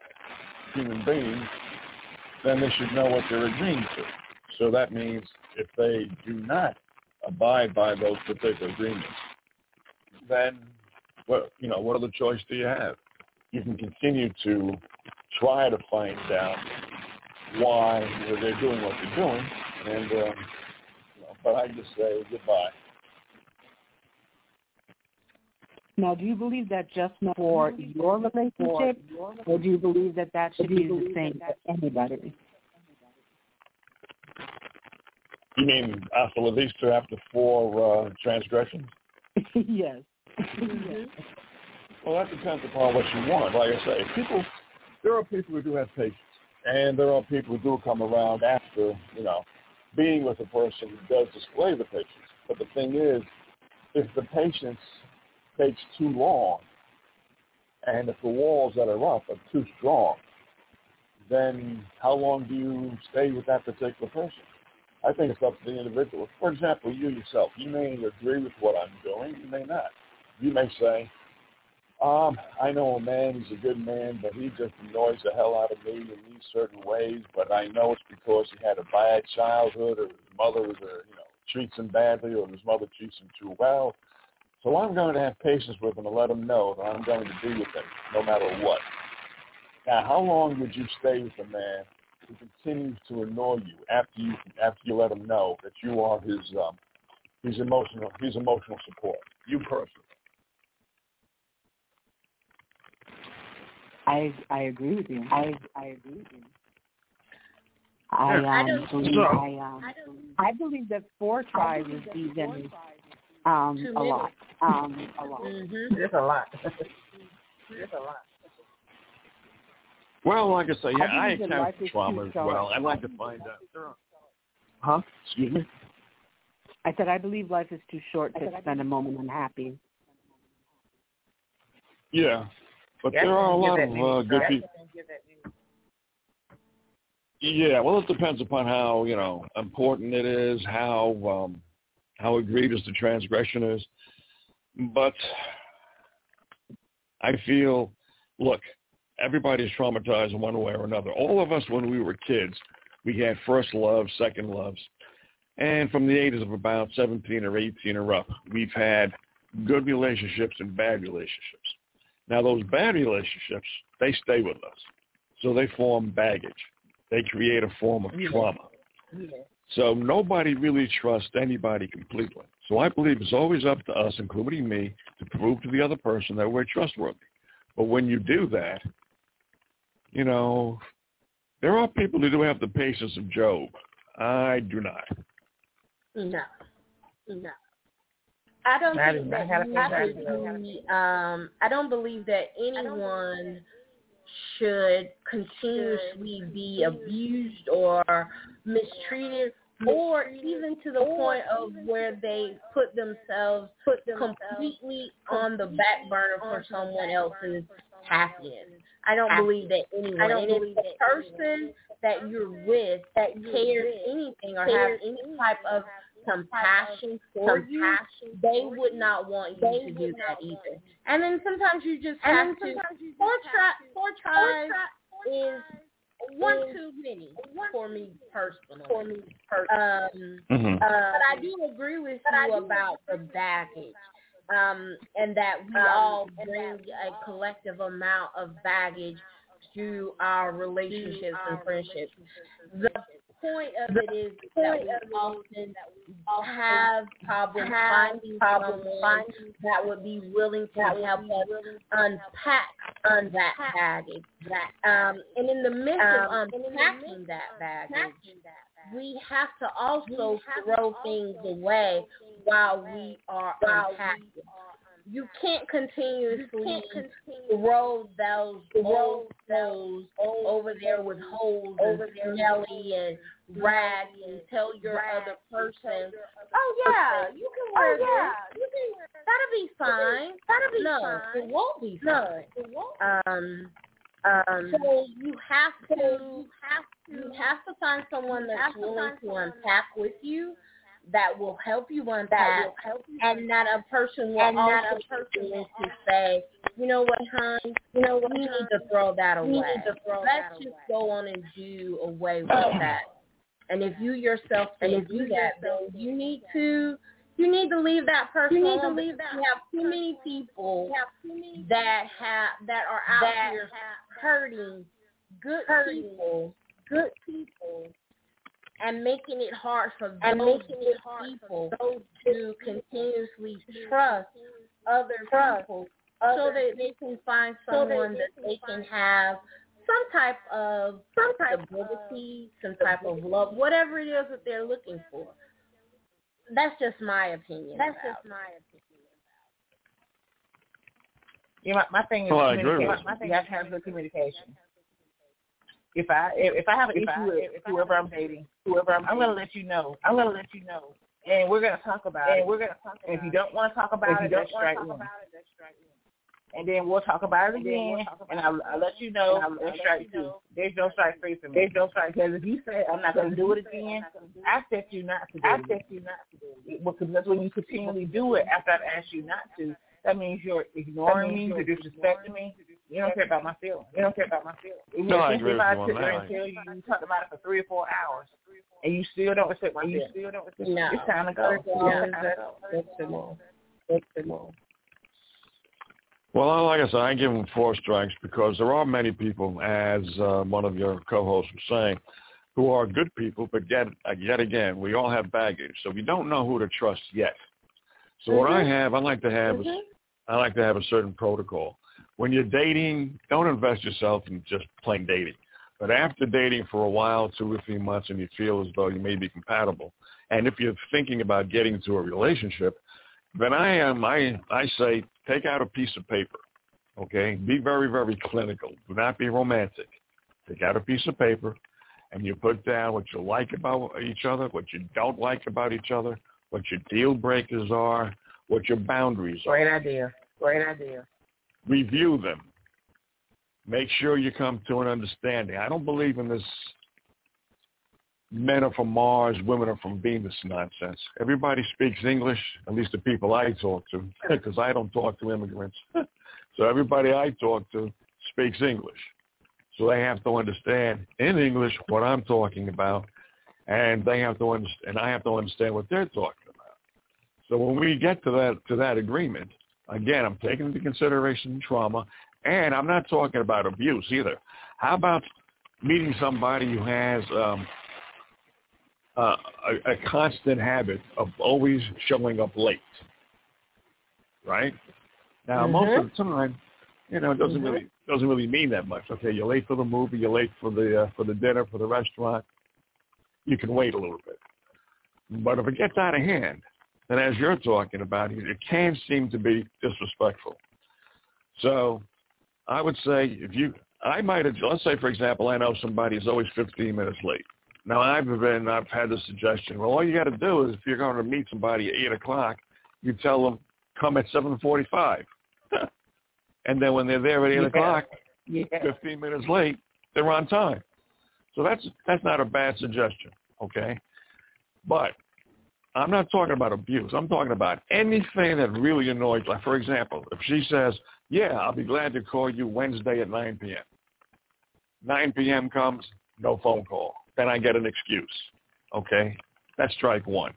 human beings, then they should know what they're agreeing to. So that means if they do not abide by those particular agreements, then what you know, what other choice do you have? You can continue to try to find out why they're doing what they're doing, and uh, you know, but I just say goodbye. Now, do you believe that just for your relationship, or do you believe that that should be the same for anybody? You mean hasta la vista after four uh, transgressions? yes. Mm-hmm. Well, that depends upon what you want. Like I say, people, there are people who do have patience, and there are people who do come around after, you know, being with a person who does display the patience. But the thing is, if the patience takes too long, and if the walls that are up are too strong, then how long do you stay with that particular person? I think it's up to the individual. For example, you yourself, you may agree with what I'm doing, you may not. You may say, um, I know a man, he's a good man, but he just annoys the hell out of me in these certain ways, but I know it's because he had a bad childhood or his mother was a, you know, treats him badly or his mother treats him too well. So I'm going to have patience with him and let him know that I'm going to be with him no matter what. Now, how long would you stay with a man who continues to annoy you after you after you let him know that you are his um, his emotional his emotional support? You personally. I I agree with you. I I agree with you. I um, I don't- believe I um I believe that four tries is even um Too a many. lot. Um a lot. Mhm. It's a lot. it's a lot. Well, like I say, yeah, I, I believe that account life for is trauma as well. I'd like to find out. Huh? Excuse me. I said I believe life is too short to spend a moment unhappy. Yeah, but Yeah, there are a lot of uh, good people. give that news. Yeah, well, it depends upon how you know important it is, how um, how egregious the transgression is. But I feel, look, everybody's traumatized in one way or another. All of us, when we were kids, we had first loves, second loves, and from the ages of about 17 or 18 or up, we've had good relationships and bad relationships. Now, those bad relationships, they stay with us, so they form baggage they create a form of Yeah. trauma. Yeah. So nobody really trusts anybody completely. So I believe it's always up to us, including me, to prove to the other person that we're trustworthy. But when you do that, you know, there are people who do have the patience of Job. I do not. No, no. I don't I think that have you a should favorite. be, um, I don't believe that anyone should continuously be abused or mistreated or even to the point of where they put themselves put completely on the back burner for someone else's happiness. I don't believe that anyone, I don't believe the person that you're with that cares anything or has any type of compassion for you, they would not want you to do that either. And then sometimes you just have to four try four tries is one too many for me personally. For me personally. Um Mm-hmm. but I do agree with you about the baggage. Um, and that we all bring a collective amount of baggage to our relationships and friendships. The point of it is that we often have problems finding someone that would be willing to help us unpack on that baggage. That um, and in the midst of unpacking that baggage, we have to also throw things away while we are unpacking. You can't continuously throw those old clothes over there with holes and smelly and rags and tell your other person, oh yeah, you can wear oh, this. You can, wear that'll be fine. That'll be no, it won't be fine. Um, um, so you have to you have to, you have to find someone that's willing to unpack with you, that will help you unpack, and that a person will also be willing to say, you know what, hon, you know what, we need to throw that away. Let's just go on and do away with that. And if you yourself can't do that, then you need to you need to leave that person You need to leave that we have too many people that have that are out that here hurting good people, good people, and making it hard for And those making it good people to continuously trust other people so that they can find so that someone they that can they can have some type of some type of stability, some type of love, whatever it is that they're looking for. That's just my opinion. That's about just my opinion. Yeah, my, my thing is Well, I agree with communication. you. My thing you have to have good communication. If I if, I have an If issue I- with whoever I'm dating, whoever I'm, I'm gonna let you know. I'm gonna let you know, and we're gonna talk about it. And we're gonna talk And if you don't want to talk about If it, you don't that's want to strike talk one. about it, that's strike one. and then we'll talk about it again, and I'll, I'll let you know there's strike two. There's no strike three for me. There's no strike because if you say I'm not going to do it again, I expect you not to. Do I expect you not to do it because that's when you continually do it after I've asked you not to. That means you're ignoring me, you're disrespecting me. You don't care about my feelings. You don't care about my feelings. No, I agree with you on that. and tell you you talked about it for three or four hours, and you still don't respect my feelings. You still don't respect. No. It's time to go. Yeah. It's time to go. That's the law. That's the law. Well, like I said, I give them four strikes because there are many people, as uh, one of your co-hosts was saying, who are good people, but yet, uh, yet again, we all have baggage, so we don't know who to trust yet. So what I have, I like to have, is, I like to have a certain protocol. When you're dating, don't invest yourself in just plain dating. But after dating for a while, two or three months, and you feel as though you may be compatible, and if you're thinking about getting into a relationship, then I am I I say take out a piece of paper, okay? Be very very clinical. Do not be romantic. Take out a piece of paper, and you put down what you like about each other, what you don't like about each other, what your deal breakers are, what your boundaries are. Great idea. Great idea. Review them. Make sure you come to an understanding. I don't believe in this men are from Mars, women are from Venus nonsense. Everybody speaks English, at least the people I talk to, because I don't talk to immigrants. so everybody I talk to speaks English. So they have to understand in English what I'm talking about, and they have to understand, and I have to understand what they're talking about. So when we get to that to that agreement, again, I'm taking into consideration trauma, and I'm not talking about abuse either. How about meeting somebody who has um, uh, a, a constant habit of always showing up late, right? Now, most of the time, you know, it doesn't really doesn't really mean that much. Okay, you're late for the movie, you're late for the uh, for the dinner, for the restaurant. You can wait a little bit, but if it gets out of hand, then as you're talking about it, it can seem to be disrespectful. So, I would say if you, I might have, let's say for example, I know somebody is always 15 minutes late. Now I've been, I've had the suggestion. Well, all you got to do is if you're going to meet somebody at eight o'clock, you tell them come at 7:45, and then when they're there at eight Yeah. o'clock, Yeah. 15 minutes late, they're on time. So that's that's not a bad suggestion, okay? But I'm not talking about abuse. I'm talking about anything that really annoys. Like for example, if she says, "Yeah, I'll be glad to call you Wednesday at 9 p.m." 9 p.m. comes, no phone call. Then I get an excuse. Okay, that's strike one.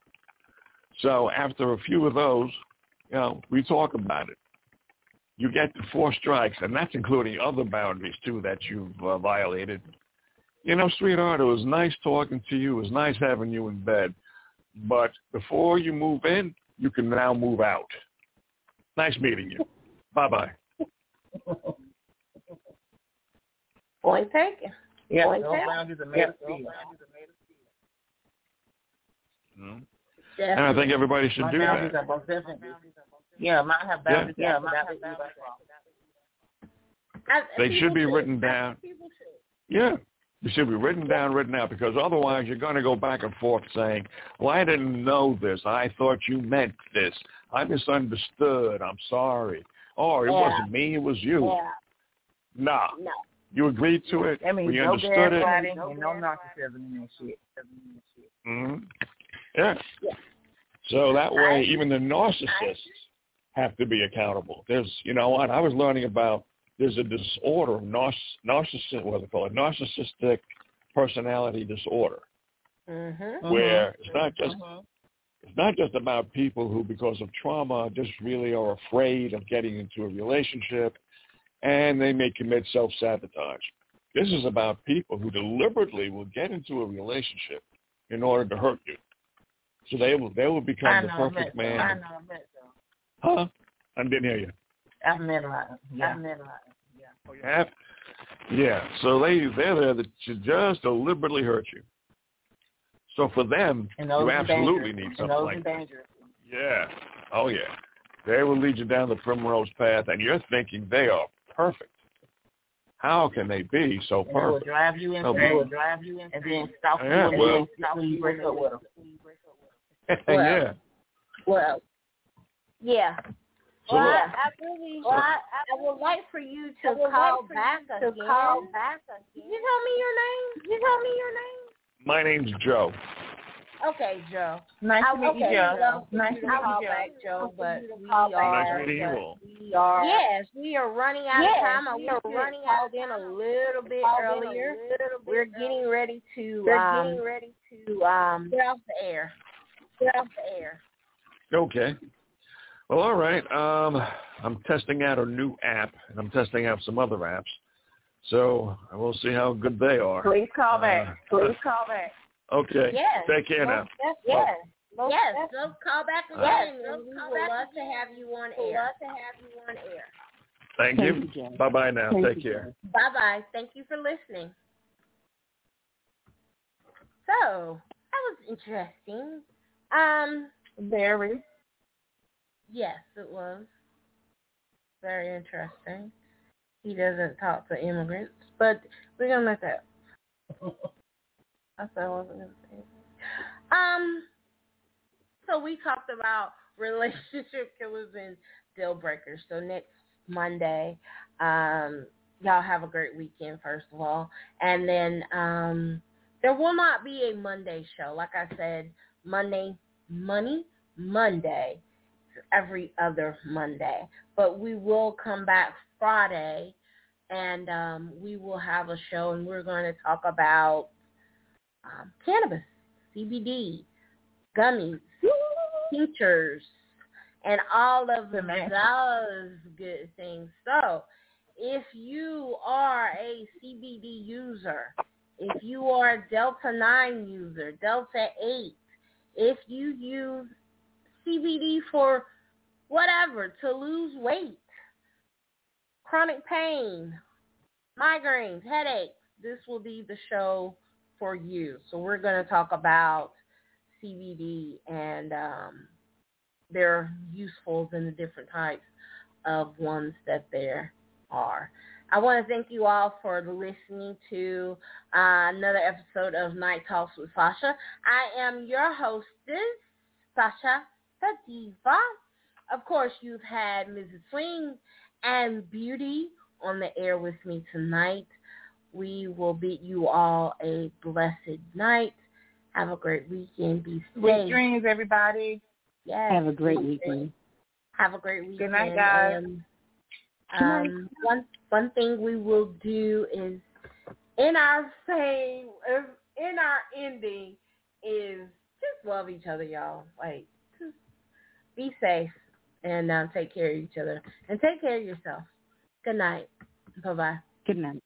So after a few of those, you know, we talk about it. You get four strikes, and that's including other boundaries too that you've uh, violated. You know, sweetheart, it was nice talking to you. It was nice having you in bed. But before you move in, you can now move out. Nice meeting you. Bye-bye. Point taken. Yeah, Point those taken. boundaries are made of steel. Mhm. And I think everybody should My do that. are most definitely. Yeah, mine have boundaries. Yeah, mine have boundaries. They should be written down. Yeah. It should be written down, written out, because otherwise you're going to go back and forth saying, well, I didn't know this. I thought you meant this. I misunderstood. I'm sorry. Oh, it Yeah. wasn't me. It was you. Yeah. Nah. No. You agreed to it. That means we no understood it. gaslighting and no narcissism in that shit. hmm Yeah. Yeah. So that way, I- even the narcissists have to be accountable. There's, you know what? I was learning about there's a disorder, narciss, narcissist, what do they call it, narcissistic personality disorder, Mhm. where it's not just Mhm. it's not just about people who, because of trauma, just really are afraid of getting into a relationship, and they may commit self-sabotage. This is about people who deliberately will get into a relationship in order to hurt you. So they will they will I become the know, perfect I met, I man. know, I met them. Huh? I didn't hear you. I've met a lot. Yeah. I've met a lot. Oh, yeah. Oh, you have? Yeah. So they they're there to to just deliberately hurt you. So for them, you absolutely need And something like that. Yeah. Oh yeah. They will lead you down the primrose path, and you're thinking they are perfect. How can they be so And they will perfect? drive you insane. boy. drive you insane. And then stalk you Yeah, and well- then stalk you when you break up with them. yeah. Well, yeah. So well, look, I, I really, well, I, I would like for you to call back to again. call back Did again. you tell me your name? Did you tell me your name? my name's Joe. Okay, Joe. Nice I to meet would you, Joe. love Nice to to meet call you, Joe. back, Joe, but we are. Nice meeting you all. We are. Yes, we are running out Yes, of time. I we are we running out called of in a time. little bit Called a earlier. little bit We're earlier. getting ready to We're um, getting ready to um get off the air. get off the air. Okay. Well, all right. Um, I'm testing out a new app, and I'm testing out some other apps. So I will see how good they are. Please call Uh, back. Please call back. Okay. Yes. Take care now. Yes, Yes. Most yes. definitely. So call back Yes, again, so and we call would back love to have you on We'd air. love to have you on air. Thank, Thank you. you, Bye bye now. Thank Take you, care. Joe. Bye bye. Thank you for listening. So that was interesting. Um, Very. Yes, it was very interesting. He doesn't talk to immigrants, but we're gonna let that. I said I wasn't gonna say. Um, so we talked about relationship killers and deal breakers. So next Monday, um, y'all have a great weekend first of all, and then um, there will not be a Monday show. Like I said, Monday, money, Monday, every other Monday. But we will come back Friday, and um, we will have a show, and we're going to talk about um, cannabis, CBD, gummies, tinctures, and all of those good things. So, if you are a CBD user, if you are a Delta 9 user, Delta 8, if you use CBD for whatever, to lose weight, chronic pain, migraines, headaches, this will be the show for you. So we're going to talk about CBD and um, their usefuls and the different types of ones that there are. I want to thank you all for listening to uh, another episode of Night Talks with Sasha. I am your hostess, Sasha the Diva. Of course, you've had MrzSwing and BeYouT on the air with me tonight. We will bid you all a blessed night. Have a great weekend. Be safe. Sweet safe. dreams, everybody. Yes. Have a great weekend. Have a great weekend. Good night, guys. And, Good night. um, one one thing we will do is in our same in our ending is just love each other, y'all. Like just be safe and um, take care of each other and take care of yourself. Good night. Bye bye. Good night.